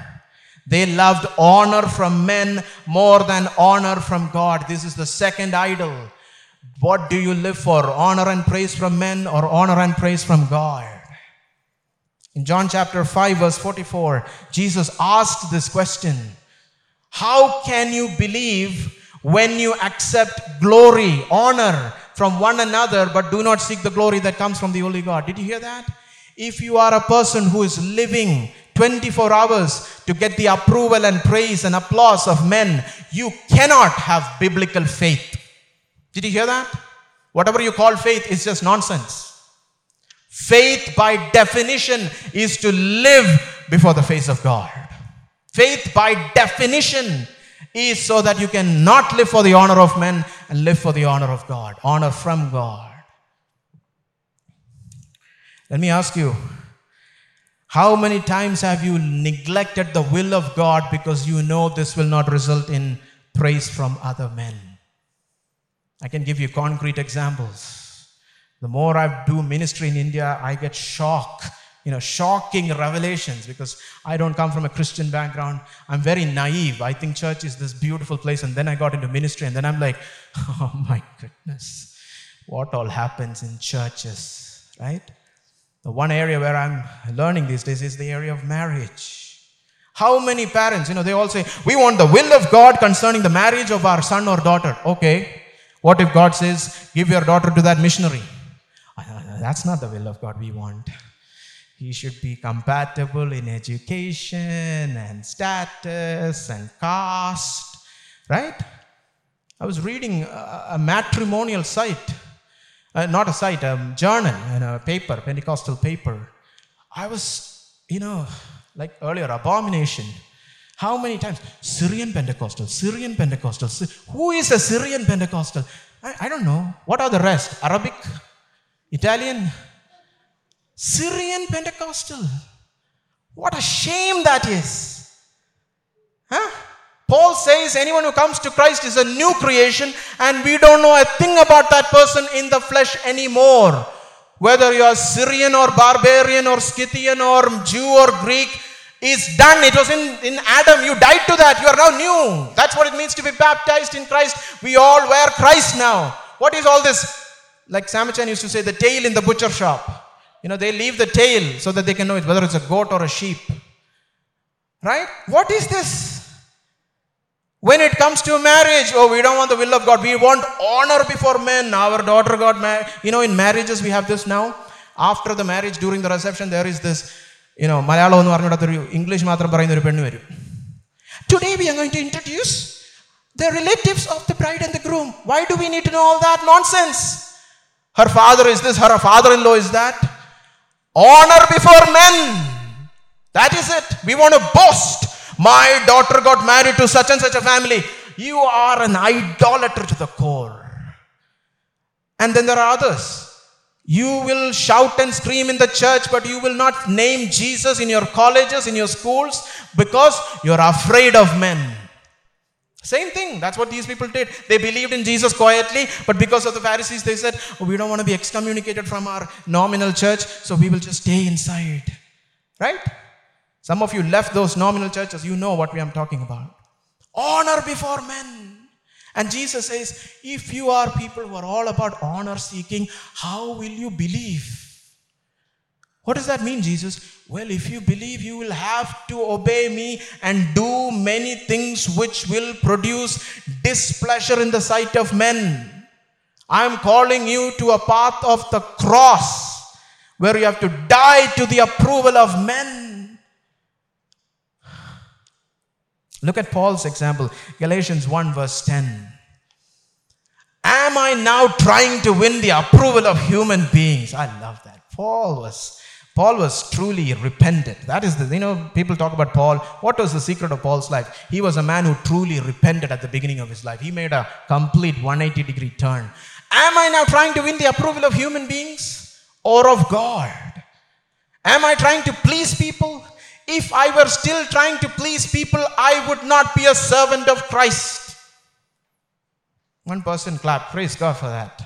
Speaker 1: They loved honor from men more than honor from God. This is the second idol. What do you live for? Honor and praise from men or honor and praise from God? In John chapter 5, verse 44, Jesus asked this question How can you believe when you accept glory, honor, from one another, but do not seek the glory that comes from the Holy God. Did you hear that? If you are a person who is living 24 hours to get the approval and praise and applause of men, you cannot have biblical faith. Did you hear that? Whatever you call faith is just nonsense. Faith, by definition, is to live before the face of God. Faith, by definition, is so that you can not live for the honor of men and live for the honor of God, honor from God. Let me ask you how many times have you neglected the will of God because you know this will not result in praise from other men? I can give you concrete examples. The more I do ministry in India, I get shocked you know, shocking revelations because I don't come from a Christian background. I'm very naive. I think church is this beautiful place. And then I got into ministry, and then I'm like, oh my goodness, what all happens in churches, right? The one area where I'm learning these days is the area of marriage. How many parents, you know, they all say, we want the will of God concerning the marriage of our son or daughter. Okay, what if God says, give your daughter to that missionary? Uh, that's not the will of God we want. He should be compatible in education and status and caste, right? I was reading a, a matrimonial site, uh, not a site, a journal and a paper, Pentecostal paper. I was, you know, like earlier, abomination. How many times? Syrian Pentecostal, Syrian Pentecostal. Who is a Syrian Pentecostal? I, I don't know. What are the rest? Arabic? Italian? Syrian Pentecostal. What a shame that is. Huh? Paul says anyone who comes to Christ is a new creation, and we don't know a thing about that person in the flesh anymore. Whether you are Syrian or barbarian or Scythian or Jew or Greek, is done. It was in, in Adam. You died to that. You are now new. That's what it means to be baptized in Christ. We all wear Christ now. What is all this? Like Samachan used to say, the tail in the butcher shop. You know, they leave the tail so that they can know it, whether it's a goat or a sheep. Right? What is this? When it comes to marriage, oh, we don't want the will of God. We want honor before men. Our daughter got married. You know, in marriages, we have this now. After the marriage, during the reception, there is this, you know, Malayalam എന്ന് പറഞ്ഞിടത്തൊരു English മാത്രം പറയുന്ന ഒരു പെണ്ണ് വരും today we are going to introduce the relatives of the bride and the groom. Why do we need to know all that nonsense? Her father is this, her father in law is that. Honor before men. That is it. We want to boast. My daughter got married to such and such a family. You are an idolater to the core. And then there are others. You will shout and scream in the church, but you will not name Jesus in your colleges, in your schools, because you're afraid of men. Same thing. That's what these people did. They believed in Jesus quietly, but because of the Pharisees, they said, oh, We don't want to be excommunicated from our nominal church, so we will just stay inside. Right? Some of you left those nominal churches. You know what I'm talking about. Honor before men. And Jesus says, If you are people who are all about honor seeking, how will you believe? What does that mean, Jesus? Well, if you believe, you will have to obey me and do many things which will produce displeasure in the sight of men. I am calling you to a path of the cross where you have to die to the approval of men. Look at Paul's example, Galatians 1, verse 10. Am I now trying to win the approval of human beings? I love that. Paul was Paul was truly repentant. That is the, you know, people talk about Paul. What was the secret of Paul's life? He was a man who truly repented at the beginning of his life. He made a complete 180 degree turn. Am I now trying to win the approval of human beings or of God? Am I trying to please people? If I were still trying to please people, I would not be a servant of Christ. One person clapped. Praise God for that.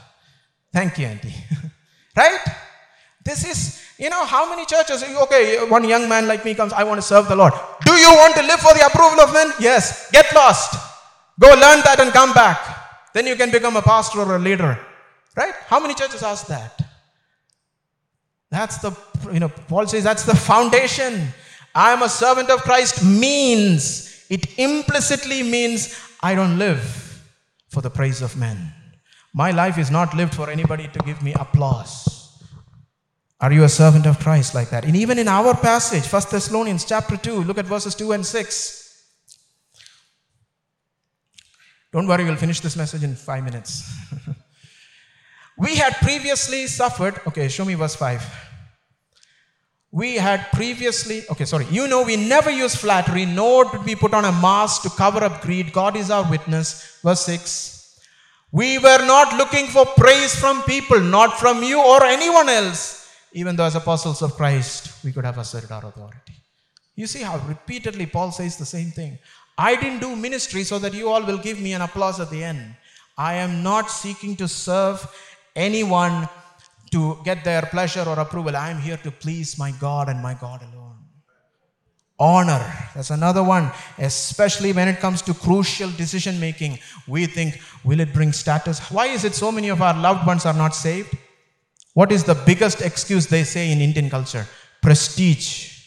Speaker 1: Thank you, Auntie. right? This is, you know, how many churches, okay, one young man like me comes, I want to serve the Lord. Do you want to live for the approval of men? Yes. Get lost. Go learn that and come back. Then you can become a pastor or a leader. Right? How many churches ask that? That's the, you know, Paul says that's the foundation. I am a servant of Christ means, it implicitly means I don't live for the praise of men. My life is not lived for anybody to give me applause. Are you a servant of Christ like that? And even in our passage, 1 Thessalonians chapter 2, look at verses 2 and 6. Don't worry, we'll finish this message in five minutes. we had previously suffered. Okay, show me verse 5. We had previously, okay, sorry, you know, we never use flattery, nor did we put on a mask to cover up greed. God is our witness. Verse 6. We were not looking for praise from people, not from you or anyone else. Even though, as apostles of Christ, we could have asserted our authority. You see how repeatedly Paul says the same thing. I didn't do ministry so that you all will give me an applause at the end. I am not seeking to serve anyone to get their pleasure or approval. I am here to please my God and my God alone. Honor, that's another one, especially when it comes to crucial decision making. We think, will it bring status? Why is it so many of our loved ones are not saved? What is the biggest excuse they say in Indian culture? Prestige.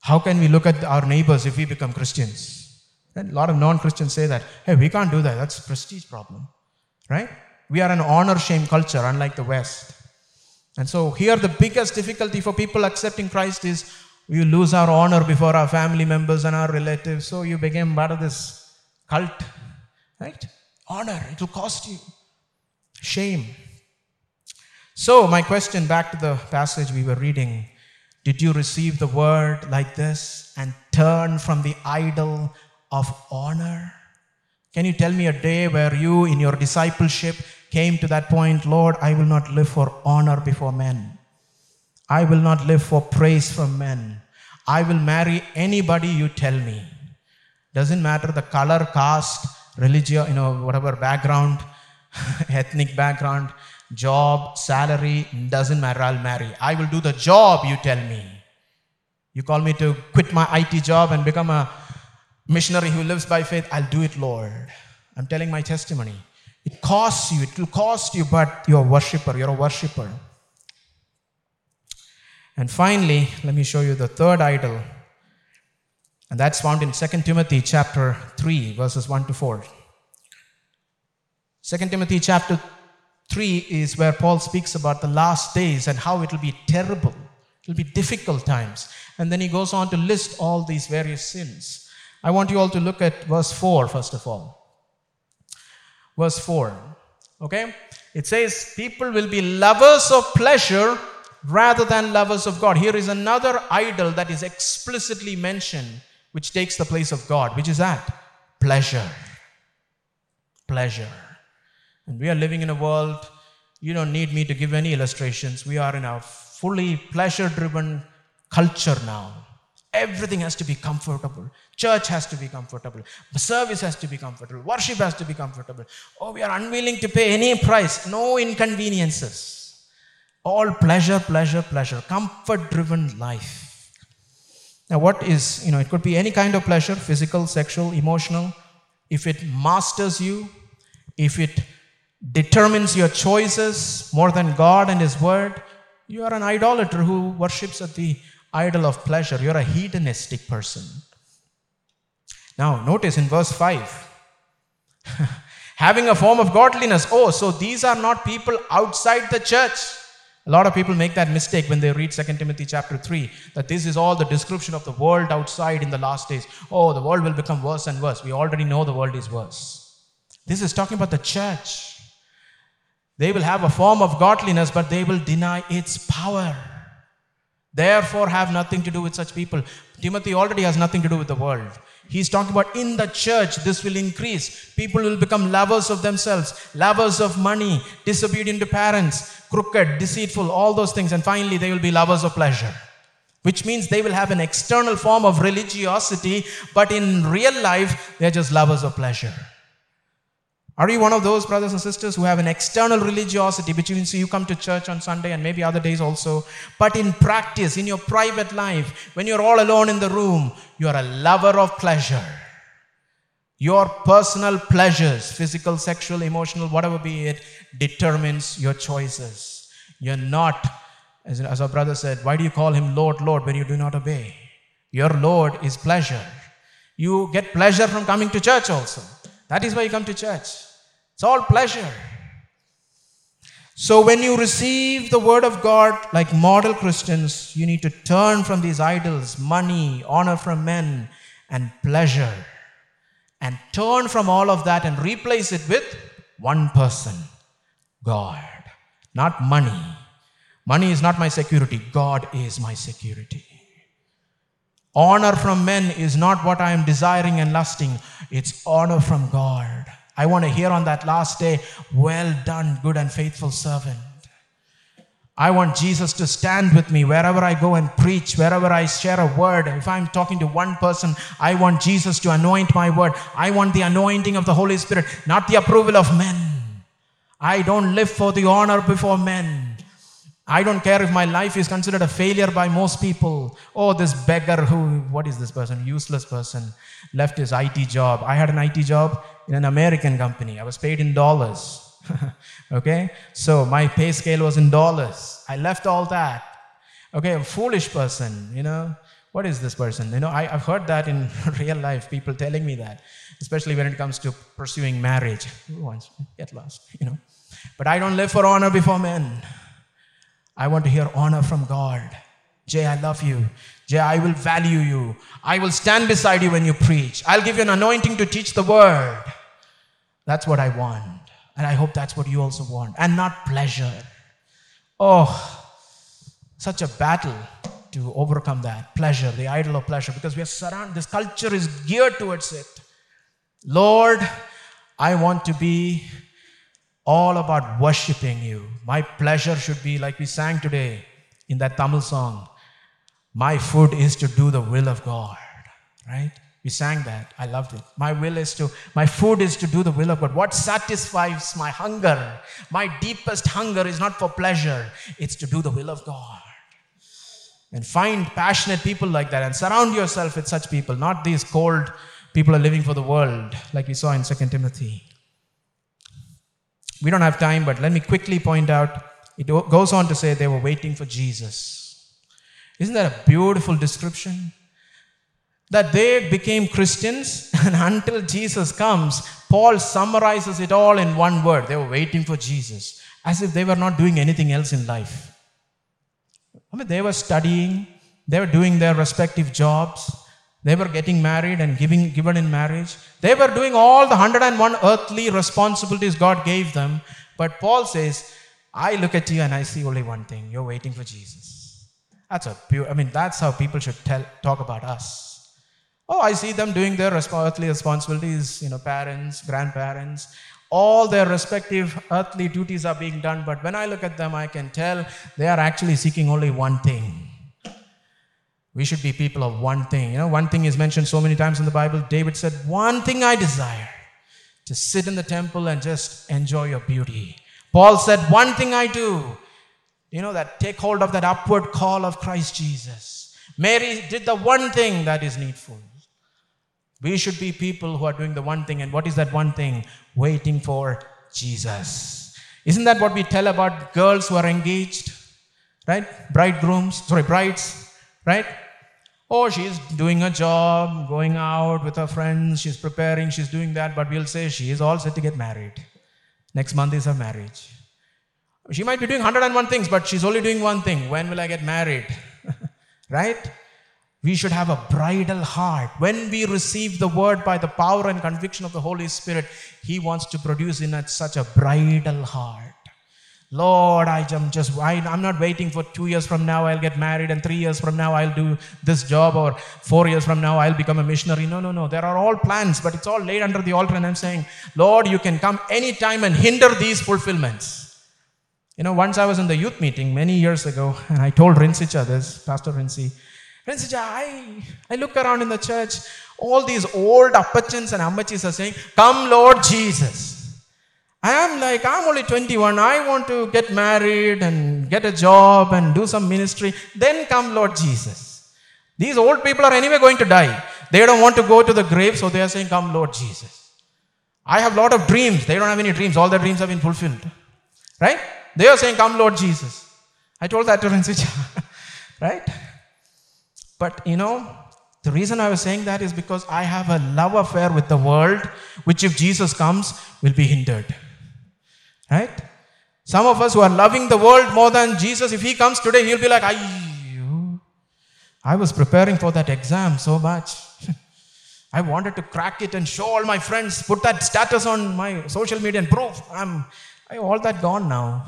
Speaker 1: How can we look at our neighbors if we become Christians? A lot of non Christians say that, hey, we can't do that. That's a prestige problem. Right? We are an honor shame culture, unlike the West. And so, here the biggest difficulty for people accepting Christ is we lose our honor before our family members and our relatives. So, you became part of this cult. Right? Honor, it will cost you. Shame. So, my question back to the passage we were reading did you receive the word like this and turn from the idol of honor? Can you tell me a day where you, in your discipleship, came to that point, Lord, I will not live for honor before men. I will not live for praise from men. I will marry anybody you tell me. Doesn't matter the color, caste, religion, you know, whatever background, ethnic background job, salary, doesn't matter, I'll marry. I will do the job you tell me. You call me to quit my IT job and become a missionary who lives by faith, I'll do it, Lord. I'm telling my testimony. It costs you, it will cost you, but you're a worshiper, you're a worshiper. And finally, let me show you the third idol. And that's found in 2 Timothy chapter 3, verses 1 to 4. 2 Timothy chapter 3 is where Paul speaks about the last days and how it will be terrible. It will be difficult times. And then he goes on to list all these various sins. I want you all to look at verse 4, first of all. Verse 4. Okay? It says, People will be lovers of pleasure rather than lovers of God. Here is another idol that is explicitly mentioned, which takes the place of God. Which is that? Pleasure. Pleasure. And we are living in a world, you don't need me to give any illustrations. We are in a fully pleasure driven culture now. Everything has to be comfortable. Church has to be comfortable. Service has to be comfortable. Worship has to be comfortable. Oh, we are unwilling to pay any price. No inconveniences. All pleasure, pleasure, pleasure. Comfort driven life. Now, what is, you know, it could be any kind of pleasure physical, sexual, emotional. If it masters you, if it determines your choices more than God and His Word, you are an idolater who worships at the idol of pleasure. You're a hedonistic person. Now, notice in verse 5 having a form of godliness. Oh, so these are not people outside the church. A lot of people make that mistake when they read 2 Timothy chapter 3 that this is all the description of the world outside in the last days. Oh, the world will become worse and worse. We already know the world is worse. This is talking about the church. They will have a form of godliness, but they will deny its power. Therefore, have nothing to do with such people. Timothy already has nothing to do with the world. He's talking about in the church, this will increase. People will become lovers of themselves, lovers of money, disobedient to parents, crooked, deceitful, all those things. And finally, they will be lovers of pleasure, which means they will have an external form of religiosity, but in real life, they're just lovers of pleasure. Are you one of those brothers and sisters who have an external religiosity, which means you come to church on Sunday and maybe other days also, but in practice, in your private life, when you're all alone in the room, you are a lover of pleasure. Your personal pleasures, physical, sexual, emotional, whatever be it, determines your choices. You're not, as, as our brother said, why do you call him Lord, Lord when you do not obey? Your Lord is pleasure. You get pleasure from coming to church also. That is why you come to church. It's all pleasure. So, when you receive the Word of God like model Christians, you need to turn from these idols money, honor from men, and pleasure. And turn from all of that and replace it with one person God. Not money, Money is not my security, God is my security. Honor from men is not what I am desiring and lusting, it's honor from God. I want to hear on that last day, Well done, good and faithful servant. I want Jesus to stand with me wherever I go and preach, wherever I share a word. If I'm talking to one person, I want Jesus to anoint my word. I want the anointing of the Holy Spirit, not the approval of men. I don't live for the honor before men. I don't care if my life is considered a failure by most people. Oh, this beggar who, what is this person? Useless person, left his IT job. I had an IT job in an American company. I was paid in dollars. okay? So my pay scale was in dollars. I left all that. Okay, a foolish person, you know. What is this person? You know, I, have heard that in real life, people telling me that, especially when it comes to pursuing marriage. Who wants get lost, you know? But I don't live for honor before men. I want to hear honor from God. Jay, I love you. Jay, I will value you. I will stand beside you when you preach. I'll give you an anointing to teach the word. That's what I want. And I hope that's what you also want. And not pleasure. Oh, such a battle to overcome that. Pleasure, the idol of pleasure, because we are surrounded, this culture is geared towards it. Lord, I want to be all about worshiping you. My pleasure should be like we sang today in that Tamil song. My food is to do the will of God, right? We sang that. I loved it. My will is to, my food is to do the will of God. What satisfies my hunger? My deepest hunger is not for pleasure, it's to do the will of God. And find passionate people like that and surround yourself with such people, not these cold people are living for the world, like we saw in 2 Timothy. We don't have time, but let me quickly point out it goes on to say they were waiting for Jesus. Isn't that a beautiful description? that they became Christians, and until Jesus comes, Paul summarizes it all in one word. They were waiting for Jesus, as if they were not doing anything else in life. I mean, they were studying, they were doing their respective jobs, they were getting married and giving, given in marriage. They were doing all the 101 earthly responsibilities God gave them. But Paul says, I look at you and I see only one thing you're waiting for Jesus. That's a pure, I mean, that's how people should tell, talk about us. Oh, I see them doing their earthly responsibilities, you know, parents, grandparents, all their respective earthly duties are being done. But when I look at them, I can tell they are actually seeking only one thing. We should be people of one thing. You know, one thing is mentioned so many times in the Bible. David said, One thing I desire to sit in the temple and just enjoy your beauty. Paul said, One thing I do. You know, that take hold of that upward call of Christ Jesus. Mary did the one thing that is needful. We should be people who are doing the one thing. And what is that one thing? Waiting for Jesus. Isn't that what we tell about girls who are engaged? Right? Bridegrooms, sorry, brides, right? Oh, she's doing a job, going out with her friends, she's preparing, she's doing that, but we'll say she is all set to get married. Next month is her marriage. She might be doing 101 things, but she's only doing one thing. When will I get married? right? We should have a bridal heart. When we receive the word by the power and conviction of the Holy Spirit, He wants to produce in us such a bridal heart. Lord, I am just, I, am not waiting for two years from now I'll get married and three years from now I'll do this job or four years from now I'll become a missionary. No, no, no. There are all plans, but it's all laid under the altar. And I'm saying, Lord, you can come anytime and hinder these fulfillments. You know, once I was in the youth meeting many years ago, and I told Rinsich this, Pastor Rinsi, Friends, I, I look around in the church, all these old appachins and ammachis are saying, Come, Lord Jesus. I am like, I'm only 21. I want to get married and get a job and do some ministry. Then come, Lord Jesus. These old people are anyway going to die. They don't want to go to the grave, so they are saying, Come, Lord Jesus. I have a lot of dreams. They don't have any dreams. All their dreams have been fulfilled. Right? They are saying, Come, Lord Jesus. I told that to Rinsich. right? But you know, the reason I was saying that is because I have a love affair with the world, which if Jesus comes, will be hindered. Right? Some of us who are loving the world more than Jesus, if he comes today, he'll be like, I, I was preparing for that exam so much. I wanted to crack it and show all my friends, put that status on my social media and prove I'm I, all that gone now.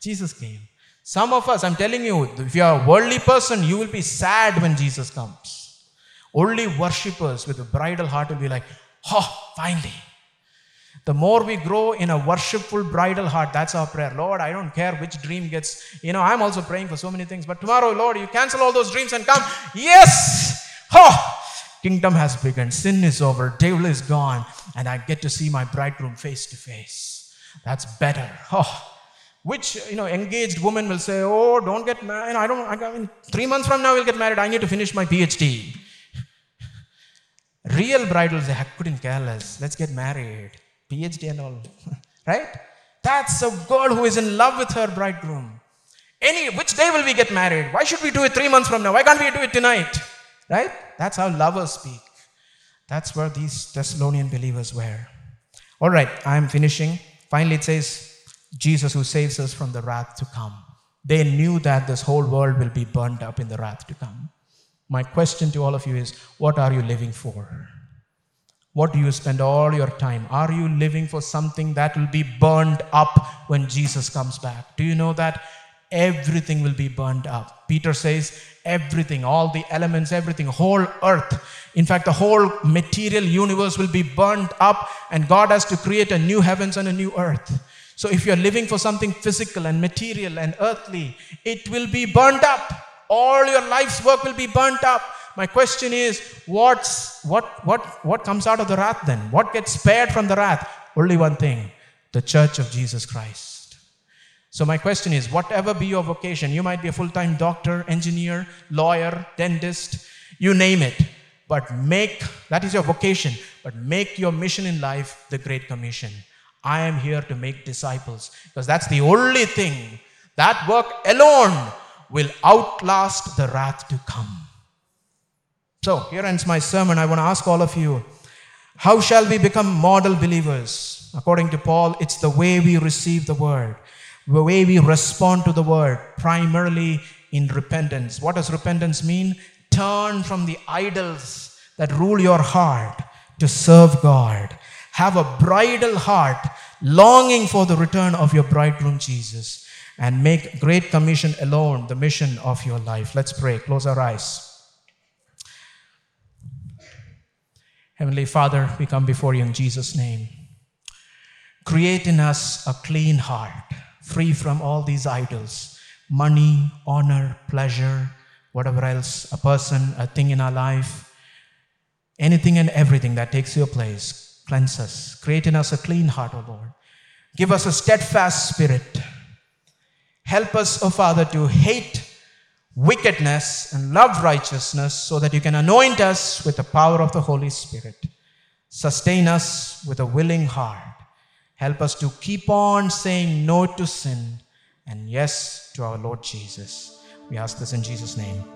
Speaker 1: Jesus came. Some of us, I'm telling you, if you are a worldly person, you will be sad when Jesus comes. Only worshippers with a bridal heart will be like, oh, finally. The more we grow in a worshipful bridal heart, that's our prayer. Lord, I don't care which dream gets, you know, I'm also praying for so many things, but tomorrow, Lord, you cancel all those dreams and come. Yes! Oh, kingdom has begun. Sin is over. Devil is gone. And I get to see my bridegroom face to face. That's better. Oh, which, you know, engaged woman will say, oh, don't get married. I don't, I mean, three months from now, we'll get married. I need to finish my PhD. Real bridal say, couldn't care less. Let's get married. PhD and all. right? That's a girl who is in love with her bridegroom. Any which day will we get married? Why should we do it three months from now? Why can't we do it tonight? Right? That's how lovers speak. That's where these Thessalonian believers were. All right, I am finishing. Finally, it says, Jesus who saves us from the wrath to come. They knew that this whole world will be burned up in the wrath to come. My question to all of you is what are you living for? What do you spend all your time? Are you living for something that will be burned up when Jesus comes back? Do you know that everything will be burned up? Peter says, everything, all the elements, everything, whole earth. In fact, the whole material universe will be burned up, and God has to create a new heavens and a new earth. So if you're living for something physical and material and earthly, it will be burned up. All your life's work will be burnt up. My question is, what's what what what comes out of the wrath then? What gets spared from the wrath? Only one thing: the church of Jesus Christ. So my question is, whatever be your vocation, you might be a full-time doctor, engineer, lawyer, dentist, you name it. But make that is your vocation, but make your mission in life the Great Commission. I am here to make disciples because that's the only thing that work alone will outlast the wrath to come. So, here ends my sermon. I want to ask all of you how shall we become model believers? According to Paul, it's the way we receive the word, the way we respond to the word, primarily in repentance. What does repentance mean? Turn from the idols that rule your heart to serve God. Have a bridal heart, longing for the return of your bridegroom Jesus, and make Great Commission alone the mission of your life. Let's pray. Close our eyes. Heavenly Father, we come before you in Jesus' name. Create in us a clean heart, free from all these idols money, honor, pleasure, whatever else, a person, a thing in our life, anything and everything that takes your place. Cleanse us. Create in us a clean heart, O Lord. Give us a steadfast spirit. Help us, O Father, to hate wickedness and love righteousness so that you can anoint us with the power of the Holy Spirit. Sustain us with a willing heart. Help us to keep on saying no to sin and yes to our Lord Jesus. We ask this in Jesus' name.